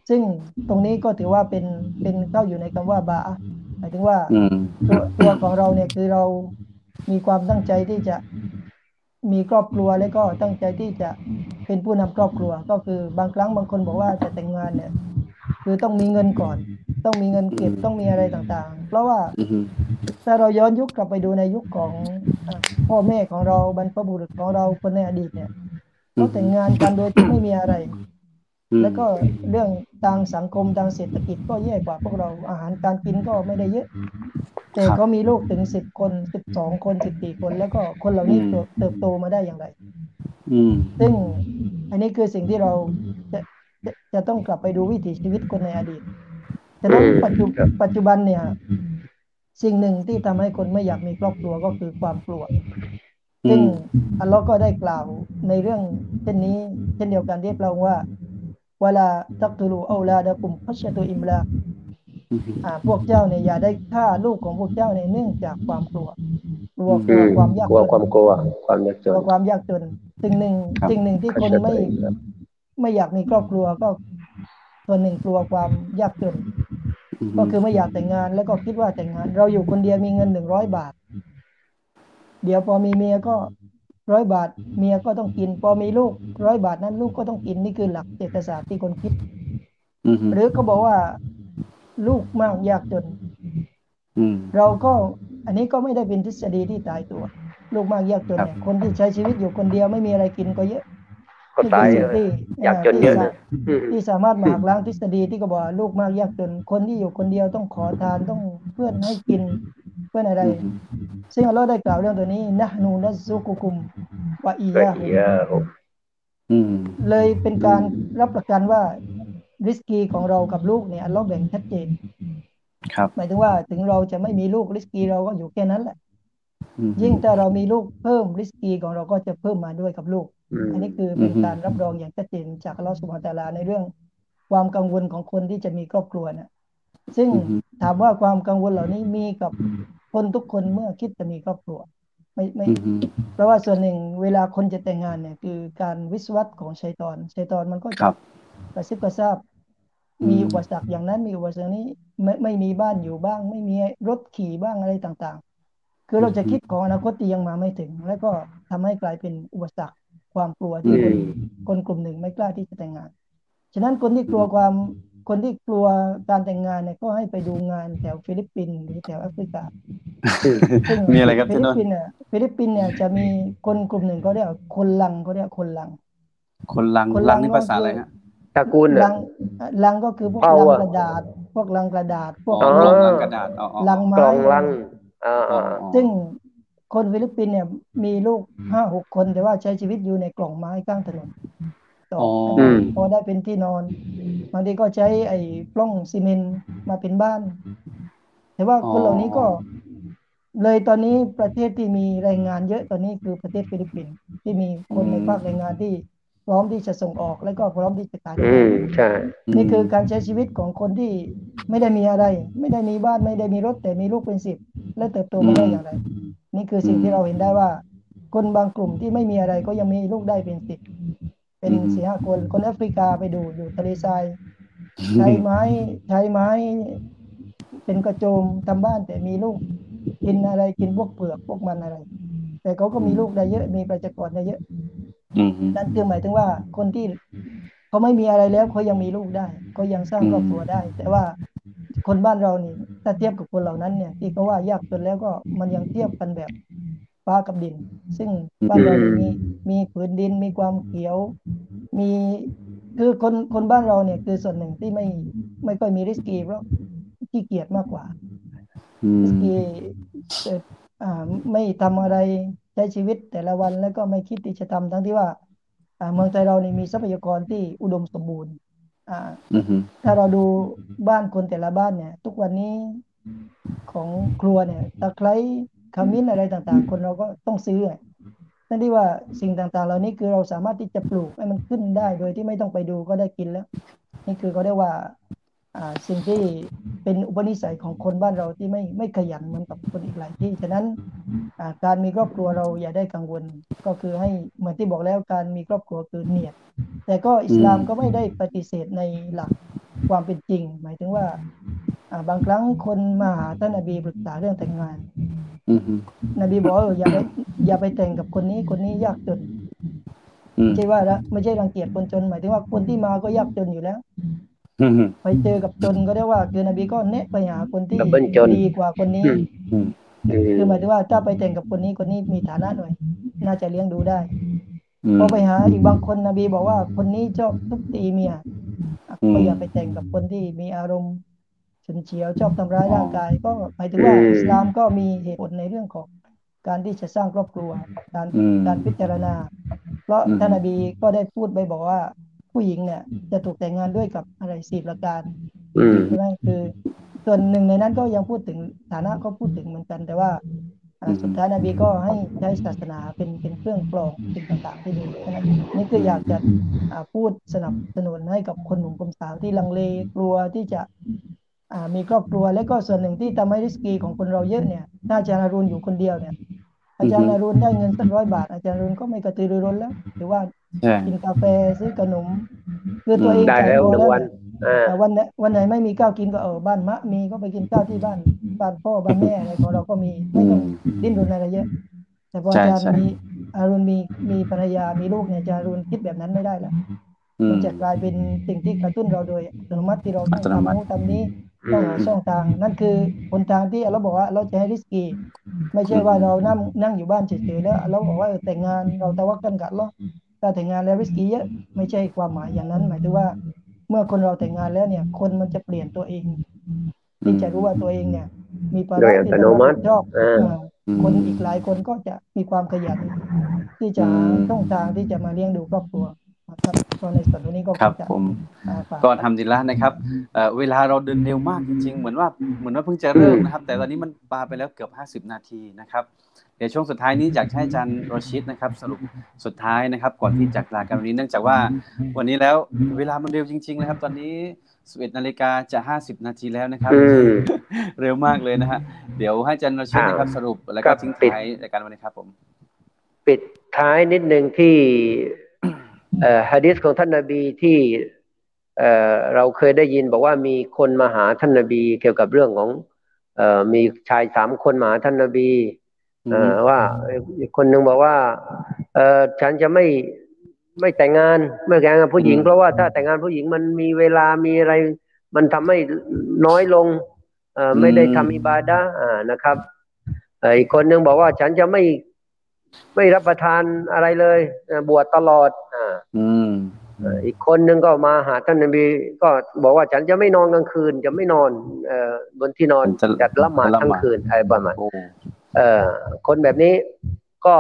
ซึ่งตรงนี้ก็ถือว่าเป็นเป็นเข้าอยู่ในคำว่าบาอะหมายถึงว่าอืมตัวตัวของเราเนี่ยคือเรามีความตั้งใจที่จะ มีครอบครัวแล้วก็ตั้งใจที่จะเป็นผู้นำครอบครัว ก็คือบางครั้งบางคนบอกว่าจะแต่งงานเนี่ย คือต้องมีเงินก่อน ต้องมีเงินเก็บต้องมีอะไรต่างๆ เพราะว่าอือฮึถ้าเราย้อนยุคกลับไปดูในยุคของอะพ่อแม่ของเราบรรพบุรุษของเราคนในอดีตเนี่ยเขาแต่งงานกันโดยที่ไม่มีอะไรอืมแล้วก็เรื่องทางสังคมทางเศรษฐกิจก็แย่กว่าพวกเราอาหารการกินก็ไม่ได้เยอะ แต่เขามีลูกถึงสิบคนสิบสองคนสิบสี่คน แล้วก็คนเหล่านี้เติบเติบโตมาได้อย่างไรอืมซึ่งอันนี้คือสิ่งที่เราจะจะจะต้องกลับไปดูวิถีชีวิตคนในอดีตฉะนั้นอืมปัจจุครับปัจจุบันเนี่ย สิ่งหนึ่งที่ทำให้คนไม่อยากมีครอบครัวก็คือความกลัว ซึ่งอัลลอฮ์ก็ได้กล่าวในเรื่องเช่นนี้ เช่นเดียวกันที่เราว่าเวลาตักตุลูเอาลาดะกุมพัชตุอิมลาอืมอ่า พวกเจ้าเนี่ยอย่าได้ฆ่าลูกของพวกเจ้าเนี่ยเนื่องจากความกลัวกลัวกอืลัวมความยากกลัวจนความกลัวความยากจกลันวความยากจนสิ่งหนึ่งครับสิ่งหนึ่งที่คนไม่ไม่อยากมีครอบครัวก็ส่วนหนึ่งกลัวความยากจนมก็คือไม่อยากแต่งงานแล้วก็คิดว่าแต่งงาน เราอยู่คนเดียวมีเงินหนึ่งร้อยบาท เดี๋ยวพอมีเมียก็ร้อยบาท เมียก็ต้องกิน พอมีลูกร้อยบาทนั้นลูกก็ต้องกินนี่คือหลักเศรษฐศาสตร์ที่คนคิดอืมหรือเขาบอกว่า ลูกมากยากจนอืมเราก็อันนี้ก็ไม่ได้เป็นทฤษฎีที่ตายตัว ลูกมากยากจนเนี่ยคนที่ใช้ชีวิตอยู่คนเดียวไม่มีอะไรกินก็เยอะก็ตายนี่เลเป็นสิ่งที่ยอยากจนเยอะที่นะอืมที่สามารถมาหักล้างทฤษฎีที่ก็บอกว่าลูกมากยากจน คนที่อยู่คนเดียวต้องขอทานต้องเพื่อนให้กินเพื่อนอะไรอืมซึ่งอัลลอฮ์ได้กล่าวเรื่องตัวนี้นะนูนัซซุกุกุมวะอีก็ยาฮุเยอะอืมเลยเป็นการรับประกันว่า ริสกีของเรากับลูกเนี่ยอัลลอฮ์แบ่งชัดเจน ครับหมายถึงว่าถึงเราจะไม่มีลูกริสกีเราก็อยู่แค่นั้นแหละอืมยิ่งถ้าเรามีลูกเพิ่มริสกีของเราก็จะเพิ่มมาด้วยกับลูกอืมอันนี้คือเป็นอือฮึการรับรองอย่างชัดเจนจากอัลลอฮ์สุบฮานะฮูวะตะอาลาในเรื่อง ความกังวลของคนที่จะมีครอบครัวนะซึ่งอือฮึถามว่าความกังวลเหล่านี้มีกับคนทุกคนเมื่อคิดจะมีครอบครัวไม่ไม่อืมเพราะว่าส่วนหนึ่งเวลาคนจะแต่งงานเนี่ย คือการ وسواس ของชัยตอนชัยตอนมันก็คจะรับ กระซิบกระซาบอืมมีอุปสรรคอย่างนั้นมีอุปสรรคนี้ไม่ไม่มีบ้านอยู่บ้าง ไม่มีรถขี่บ้างอะไรต่างๆ คือเราจะคิดของอนาคตที่ยังมาไม่ถึง แล้วก็ทำให้กลายเป็นอุปสรรคความกลัวที่คนอืมคนกลุ่มหนึ่งไม่กล้าที่จะแต่งงาน ฉะนั้นคนที่กลัวความคนที่กลัวการแต่งงานเนี่ยก็ให้ไปดูงานแถวฟิลิปปินส์หรือแถวแอฟริกาซึ่งมีอะไรครับฟิที่ลิโนปนปินส์เนี่ยฟิลิปปินส์เนี่ยจะมีคนกลุ่มหนึ่งเขาเรียกว่าคนลังเขาเรียกคนลัง คนลังคนลังลังนี่ก็ภาษาอะไรคือฮะ ตระกูลลัน่ะงลังก็คือพวกเอาลังอะ กระดาษ พวกลังกระดาษ พวกอ๋อกอ๋อลังลังกระดาษอ๋ออ๋อ ลังกไม้ล่องลังอ่าอ๋ออ่าอ๋อซึ่งคนฟิลิปปินส์เนี่ยมีลูกห้าหกคน แต่ว่าใช้ชีวิตอยู่ในกล่องไม้ข้างถนนต่ออ๋ออพอได้เป็นที่นอนบางทีก็ใช้ไอ้ปล้องซีเมนต์มาเป็นบ้าน แต่ว่าคนเหล่านี้ก็ เลยตอนนี้ประเทศที่มีแรงงานเยอะตอนนี้คือประเทศฟิลิปปินส์ที่มีคนในภาคแรงงานที่ พร้อมที่จะส่งออกแล้วก็พร้อมที่จะขายอืมใช่นี่คือการใช้ชีวิตของคนที่ไม่ได้มีอะไร ไม่ได้มีบ้านไม่ได้มีรถแต่มีลูกเป็นสิบและเติบโตมาได้อย่างไร นี่คือสิ่งที่เราเห็นได้ว่า คนบางกลุ่มที่ไม่มีอะไรก็ยังมีลูกได้เป็นสิบเป็นอืมสี่ห้าคนคนแอฟริกาไปดูอยู่ทะเลทรายใช้ไม้ใช้ไม้ เป็นกระโจมทำบ้านแต่มีลูกกินอะไรกินพวกเปลือกพวกมันอะไร แต่เขาก็มีลูกได้เยอะมีประชากรได้เยอะอืม นั่นคือหมายถึงว่าคนที่เขาไม่มีอะไรแล้วเขายังมีลูกได้เขายังสร้างครอบครัวได้ แต่ว่าคนบ้านเรานี่ถ้าเทียบกับคนเหล่านั้นเนี่ย ที่เขาว่ายากจนแล้วก็มันยังเทียบกันแบบฟ้ากับดิน ซึ่งบ้านเรานี่มีมีผืนดินมีความเขียว มีคือคนคนบ้านเราเนี่ยคือส่วนหนึ่งที่ไม่ไม่ค่อยมีริสกีเพราะขี้เกียจมากกว่าอืมที่เอ่ออ่าไม่ทำอะไรใช้ชีวิตแต่ละวันแล้วก็ไม่คิดที่จะทำทั้งที่ว่าอ่าเมืองไทยเรานี่มีทรัพยากรที่อุดมสมบูรณ์ อ่าอืมอืมถ้าเราดูบ้านคนแต่ละบ้านเนี่ย ทุกวันนี้ของครัวเนี่ยตะไคร้ขมิ้นอะไรต่างๆ คนเราก็ต้องซื้ออะนั่นที่ว่าสิ่งต่างๆ เหล่านี้คือเราสามารถที่จะปลูกให้มันขึ้นได้ โดยที่ไม่ต้องไปดูก็ได้กินแล้ว นี่คือเขาเรียกว่าอ่า สิ่งที่เป็นอุปนิสัยของคนบ้านเราที่ไม่ไม่ขยันเหมือนกับคนอีกหลายที่ ฉะนั้นอ่าการมีครอบครัวเราอย่าได้กังวล ก็คือให้เหมือนที่บอกแล้วการมีครอบครัวคือเนียด แต่ก็อิสลามก็ไม่ได้ปฏิเสธในหลักความเป็นจริง หมายถึงว่าอ่าบางครั้งคนมาหาท่านนบีปรึกษาเรื่องแต่งงานอืมอืมนบีบอกว่าเอออย่าไปอย่าไปแต่งกับคนนี้คนนี้ยากจนอืมไม่ใช่ว่าละไม่ใช่รังเกียจคนจน หมายถึงว่าคนที่มาก็ยากจนอยู่แล้วอืมอืม ไปเจอกับจนก็ได้ว่าคือนบีก็เนะไปหาคนที่ดับเบิลจนดีกว่าคนนี้อืมอืมอืมคือหมายถึงว่าถ้าไปแต่งกับคนนี้คนนี้มีฐานะหน่อย น่าจะเลี้ยงดูได้อืมพอไปหาอีกบางคนนบีบอกว่าคนนี้ชอบทุบตีเมียอะอืมก็อย่าไปแต่งกับคนที่มีอารมณ์ฉุนเฉียวชอบทำร้ายร่างกาย ก็หมายถึงว่าอืมอิสลามก็มีเหตุผลในเรื่องของการที่จะสร้างครอบครัว การอืมการพิจารณา เพราะอืมท่านนบีก็ได้พูดไปบอกว่า ผู้หญิงเนี่ย จะถูกแต่งงานด้วยกับอะไรสี่ประการอืมใช่ไหมคือส่วนหนึ่งในนั้นก็ยังพูดถึงฐานะก็พูดถึงเหมือนกัน แต่ว่าอ่าอืมสุดท้ายนบีก็ให้ใช้ศาสนาเป็นเป็นเครื่องกรองสิ่งต่างๆที่ดีนะครับนี่คืออยากจะอ่าพูดสนับสนุนให้กับคนหนุ่มคนสาวที่ลังเลกลัวที่จะอ่ามีครอบครัวและก็ส่วนหนึ่งที่ทำให้ริสกีของคนเราเยอะเนี่ยถ้าอาจารย์อรุณอยู่คนเดียวเนี่ย อาจารย์อรุณได้เงินสักร้อยบาท อาจารย์อรุณก็ไม่กระตือรือร้นแล้ว หรือว่าใช่กินกาแฟซื้อขนมคือตัวเองได้จ่ายแล้วพอหนึ่งวันเนี่ยอ่าอ่าวันไหนวันไหนไม่มีข้าวกินก็เออบ้านมะมีก็ไปกินข้าวที่บ้านบ้านพ่อบ้านแม่อะไรของเราก็มีไม่ต้องดิ้นรนอะไรเยอะ แต่พอใช่อาจารย์ใช่มีอารุณมีมีภรรยามีลูกเนี่ยอาจารย์อรุณคิดแบบนั้นไม่ได้แล้วอืมัมนจะกลายเป็นสิ่งที่กระตุ้นเราโดยอัตโนมัติที่เราต้องอัตโนมัทำตินู้นทำนี้ ต้องหาช่องทาง นั่นคือหนทางที่เราบอกว่าเราจะให้ริสกีไม่ใช่ว่าเรานั่งนั่งอยู่บ้านเฉยๆแล้วเราบอกว่าเออแต่งงานเราตะวักกันกับเราถ้าแต่งงานแล้วริสกีเยอะไม่ใช่ความหมายอย่างนั้น หมายถึงว่า เมื่อคนเราแต่งงานแล้วเนี่ย คนมันจะเปลี่ยนตัวเองที่จะรู้ว่าตัวเองเนี่ย มีภาโดระยอัที่ตจะโนรับมัผิติดชอบอ่าเออคนอีกหลายคนก็จะมีความขยันที่จะหาอืมช่องทางที่จะมาเลี้ยงดูครอบครัวนะครับ ก็ในส่วนตรงนี้ก็ครับจะผมอ่าฝากก็ทำดีแล้วนะครับเอ่อเวลาเราเดินเร็วมากจริงๆ เหมือนว่าเหมือนว่าเพิ่งจะเริ่มนะครับ แต่ตอนนี้มันปาไปแล้วเกือบ 50 นาทีนะครับเดี๋ยวช่วงสุดท้ายนี้อยากให้อาจารย์โรชิตนะครับ สรุปสุดท้ายนะครับ ก่อนที่จะลากันวันนี้เนื่องจากว่าวันนี้แล้วเวลามันเร็วจริงๆนะครับ ตอนนี้11นาฬิกาจะ 50 นาทีแล้วนะครับอืมเร็วมากเลยนะฮะเดี๋ยวให้อาจารย์โรชิตนะครับสรุปแล้วก็ครับทิ้งปิดท้ายรายการวันนี้ครับผม ปิดท้ายนิดหนึ่งที่เอ่อ ฮะดิษของท่านนบีที่เอ่อเราเคยได้ยินบอกว่ามีคนมาหาท่านนบีเกี่ยวกับเรื่องของเอ่อมีชายสามคนมาหาท่านนบีเอ่อว่าอีกคนหนึ่งบอกว่าเอ่อฉันจะไม่ไม่แต่งงานไม่แต่งงานกับผู้หญิงอืมเพราะว่าถ้าแต่งงานผู้หญิงมันมีเวลามีอะไร มันทำให้น้อยลงเอ่อไม่ได้ทำอิบาดะห์อ่านะครับเอ่ออีกคนหนึ่งบอกว่าฉันจะไม่ไม่รับประทานอะไรเลยเอ่อบวชตลอด อ่าอืมเอ่ออีกคนหนึ่งก็มาหาท่านนบีก็บอกว่าฉันจะไม่นอนกลางคืน จะไม่นอนเอ่อบนที่นอนจะจัดละหมาดจะละหมาดทั้งคืนอะไรประมาณโอ้เอ่อคนแบบนี้ก็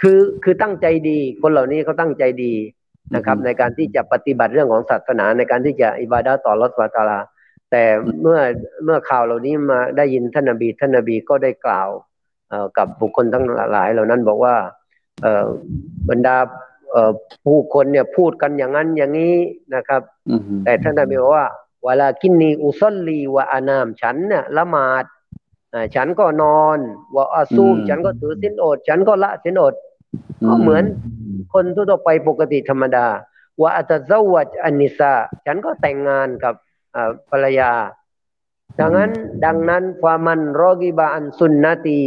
คือคือตั้งใจดี คนเหล่านี้เขาตั้งใจดีนะครับ ในการที่จะปฏิบัติเรื่องของศาสนาในการที่จะอิบาดะห์ต่อรัสวาตาลา แต่เมื่อเมื่อข่าวเหล่านี้มาได้ยินท่านนบีท่านนบีก็ได้กล่าวเอ่อกับบุคคลทั้งหลายเหล่านั้นบอกว่าเอ่อบรรดาเอ่อ ผู้คนเนี่ยพูดกันอย่างนั้นอย่างนี้นะครับอืมแต่ท่านนบีบอกว่าวลากินนีอุซลลีวะอานามฉันเนี่ยละหมาดอ่าฉันก็นอนวะอาซูมฉันก็ถือสินอด ฉันก็ละสินอดก็เหมือนคนทั่วๆไปปกติธรรมดาวะอัตซาวัจอันนิสาฉันก็แต่งงานกับอ่าภรรยา ดังนั้นดังนั้นฟามันรอกิบะอันสุนนตี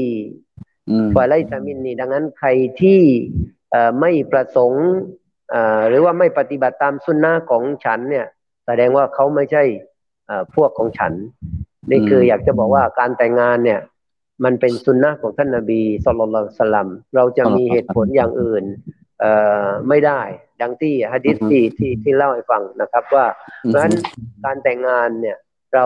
อืมฟาไลซามินนี่ดังนั้นใครที่เอ่อ ไม่ประสงค์เอ่อหรือว่าไม่ปฏิบัติตามสุนนะของฉันเนี่ย แสดงว่าเขาไม่ใช่เอ่อพวกของฉัน นี่คืออยากจะบอกว่าการแต่งงานเนี่ย มันเป็นสุนนะของท่านนบีสุลต่านสลัมเราจะมีเหตุผลอย่างอื่นเอ่อไม่ได้ ดังที่ฮะดิษที่ที่ที่เล่าให้ฟังนะครับ ว่าเพราะฉะนั้นการแต่งงานเนี่ยเรา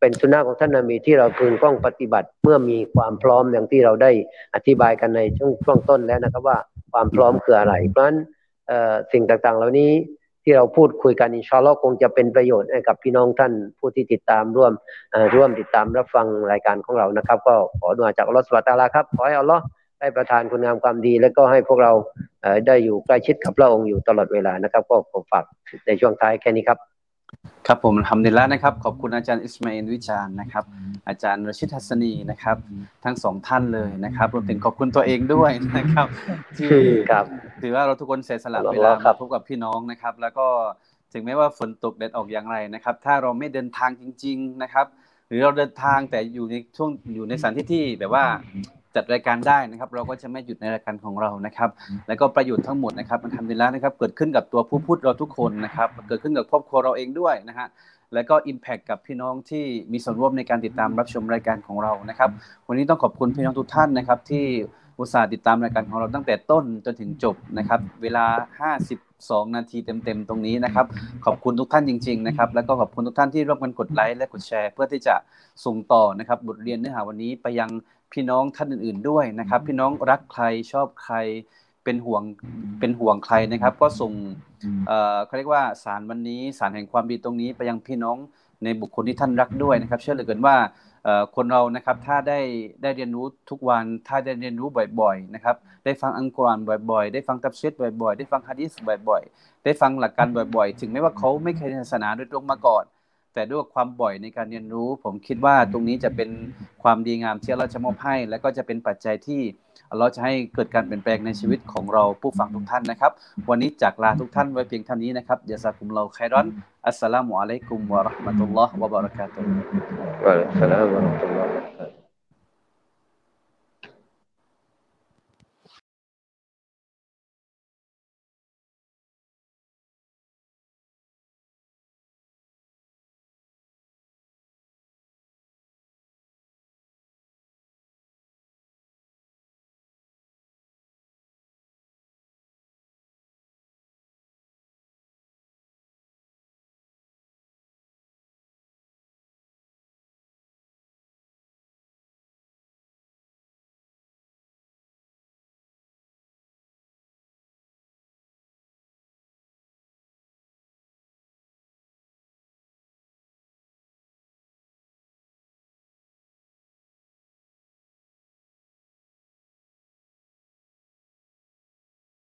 เป็นสุนนะของท่านนบีที่เราพึงต้องปฏิบัติเมื่อมีความพร้อมอย่างที่เราได้อธิบายกันในช่วงช่วงต้นแล้วนะครับว่าความพร้อมคืออะไร เพราะฉะนั้นสิ่งต่างๆ เหล่านี้ที่เราพูดคุยกันอินชาอัลลอฮ์คงจะเป็นประโยชน์ให้กับพี่น้องท่านผู้ที่ติดตามร่วมร่วมติดตามรับฟังรายการของเรานะครับ ก็ขอดุอาจากอัลลอฮ์สุบฮานะฮูวะตาลาครับขอให้อัลลอฮ์ได้ประทานคุณงามความดี และก็ให้พวกเราได้อยู่ใกล้ชิดกับพระองค์อยู่ตลอดเวลานะครับ ก็ขอฝากในช่วงท้ายแค่นี้ครับ ครับผมทำดีแล้วนะครับ ขอบคุณอาจารย์อิสมาอินวิจารณ์นะครับ อาจารย์รชิตฮัสนีนะครับ ทั้งสองท่านเลยนะครับรวมถึงขอบคุณตัวเองด้วยนะครับที่ครับถือว่าเราทุกคนเสียสละขอบเวคุณลาครัมาบพบกับพี่น้องนะครับ แล้วก็ถึงแม้ว่าฝนตกแดดออกอย่างไรนะครับ ถ้าเราไม่เดินทางจริง ๆนะครับ หรือเราเดินทางแต่อยู่ในช่วงอยู่ในสถานที่ที่แบบว่า จัดรายการได้นะครับ เราก็จะไม่หยุดในรายการของเรานะครับ แล้วก็ประโยชน์ทั้งหมดนะครับมันทำดีแล้วนะครับ เกิดขึ้นกับตัวผู้พูดเราทุกคนนะครับ เกิดขึ้นกับครอบครัวเราเองด้วยนะฮะแล้วก็ Impact กับพี่น้องที่มีส่วนร่วมในการติดตามรับชมรายการของเรานะครับ วันนี้ต้องขอบคุณพี่น้องทุกท่านนะครับ ที่อุตส่าห์ติดตามรายการของเราตั้งแต่ต้นจนถึงจบนะครับ เวลา 2 นาทีเต็มๆ ตรงนี้นะครับ ขอบคุณทุกท่านจริง ๆ นะครับ แล้วก็ขอบคุณทุกท่านที่ร่วมกันกดไลค์และกดแชร์ เพื่อที่จะส่งต่อนะครับ บทเรียนเนื้อหาวันนี้ไปยังพี่น้องท่านอื่น ๆ ด้วยนะครับ พี่น้องรักใครชอบใครเป็นห่วงเป็นห่วงใครนะครับ ก็ส่งเขาเรียกว่าสารวันนี้สารแห่งความดีตรงนี้ ไปยังพี่น้องในบุคคลที่ท่านรักด้วยนะครับ เชื่อเหลือเกินว่า คนเรานะครับถ้าได้ได้เรียนรู้ทุกวัน ถ้าได้เรียนรู้บ่อยๆนะครับได้ฟังอังกุรานบ่อยๆ ได้ฟังตัฟซีรบ่อยๆ ได้ฟังฮะดิษบ่อยๆ ได้ฟังหลักการบ่อยๆ ถึงแม้ว่าเขาไม่เคยศาสนาโดยตรงมาก่อน แต่ด้วยความบ่อยในการเรียนรู้ ผมคิดว่าตรงนี้จะเป็นความดีงามที่เราจะมอบให้ และก็จะเป็นปัจจัยที่เราจะให้เกิดการเปลี่ยนแปลงในชีวิตของเราผู้ฟังทุกท่านนะครับ วันนี้จากลาทุกท่านไว้เพียงเท่านี้นะครับยาสักุมเราไครอนอัสสลามุอะลัยกุมวะราะห์มะตุลลอฮ์วะบะเราะกาตุฮ์วะอะลัยกุมสสลามวะราะห์มะตุลลอฮ์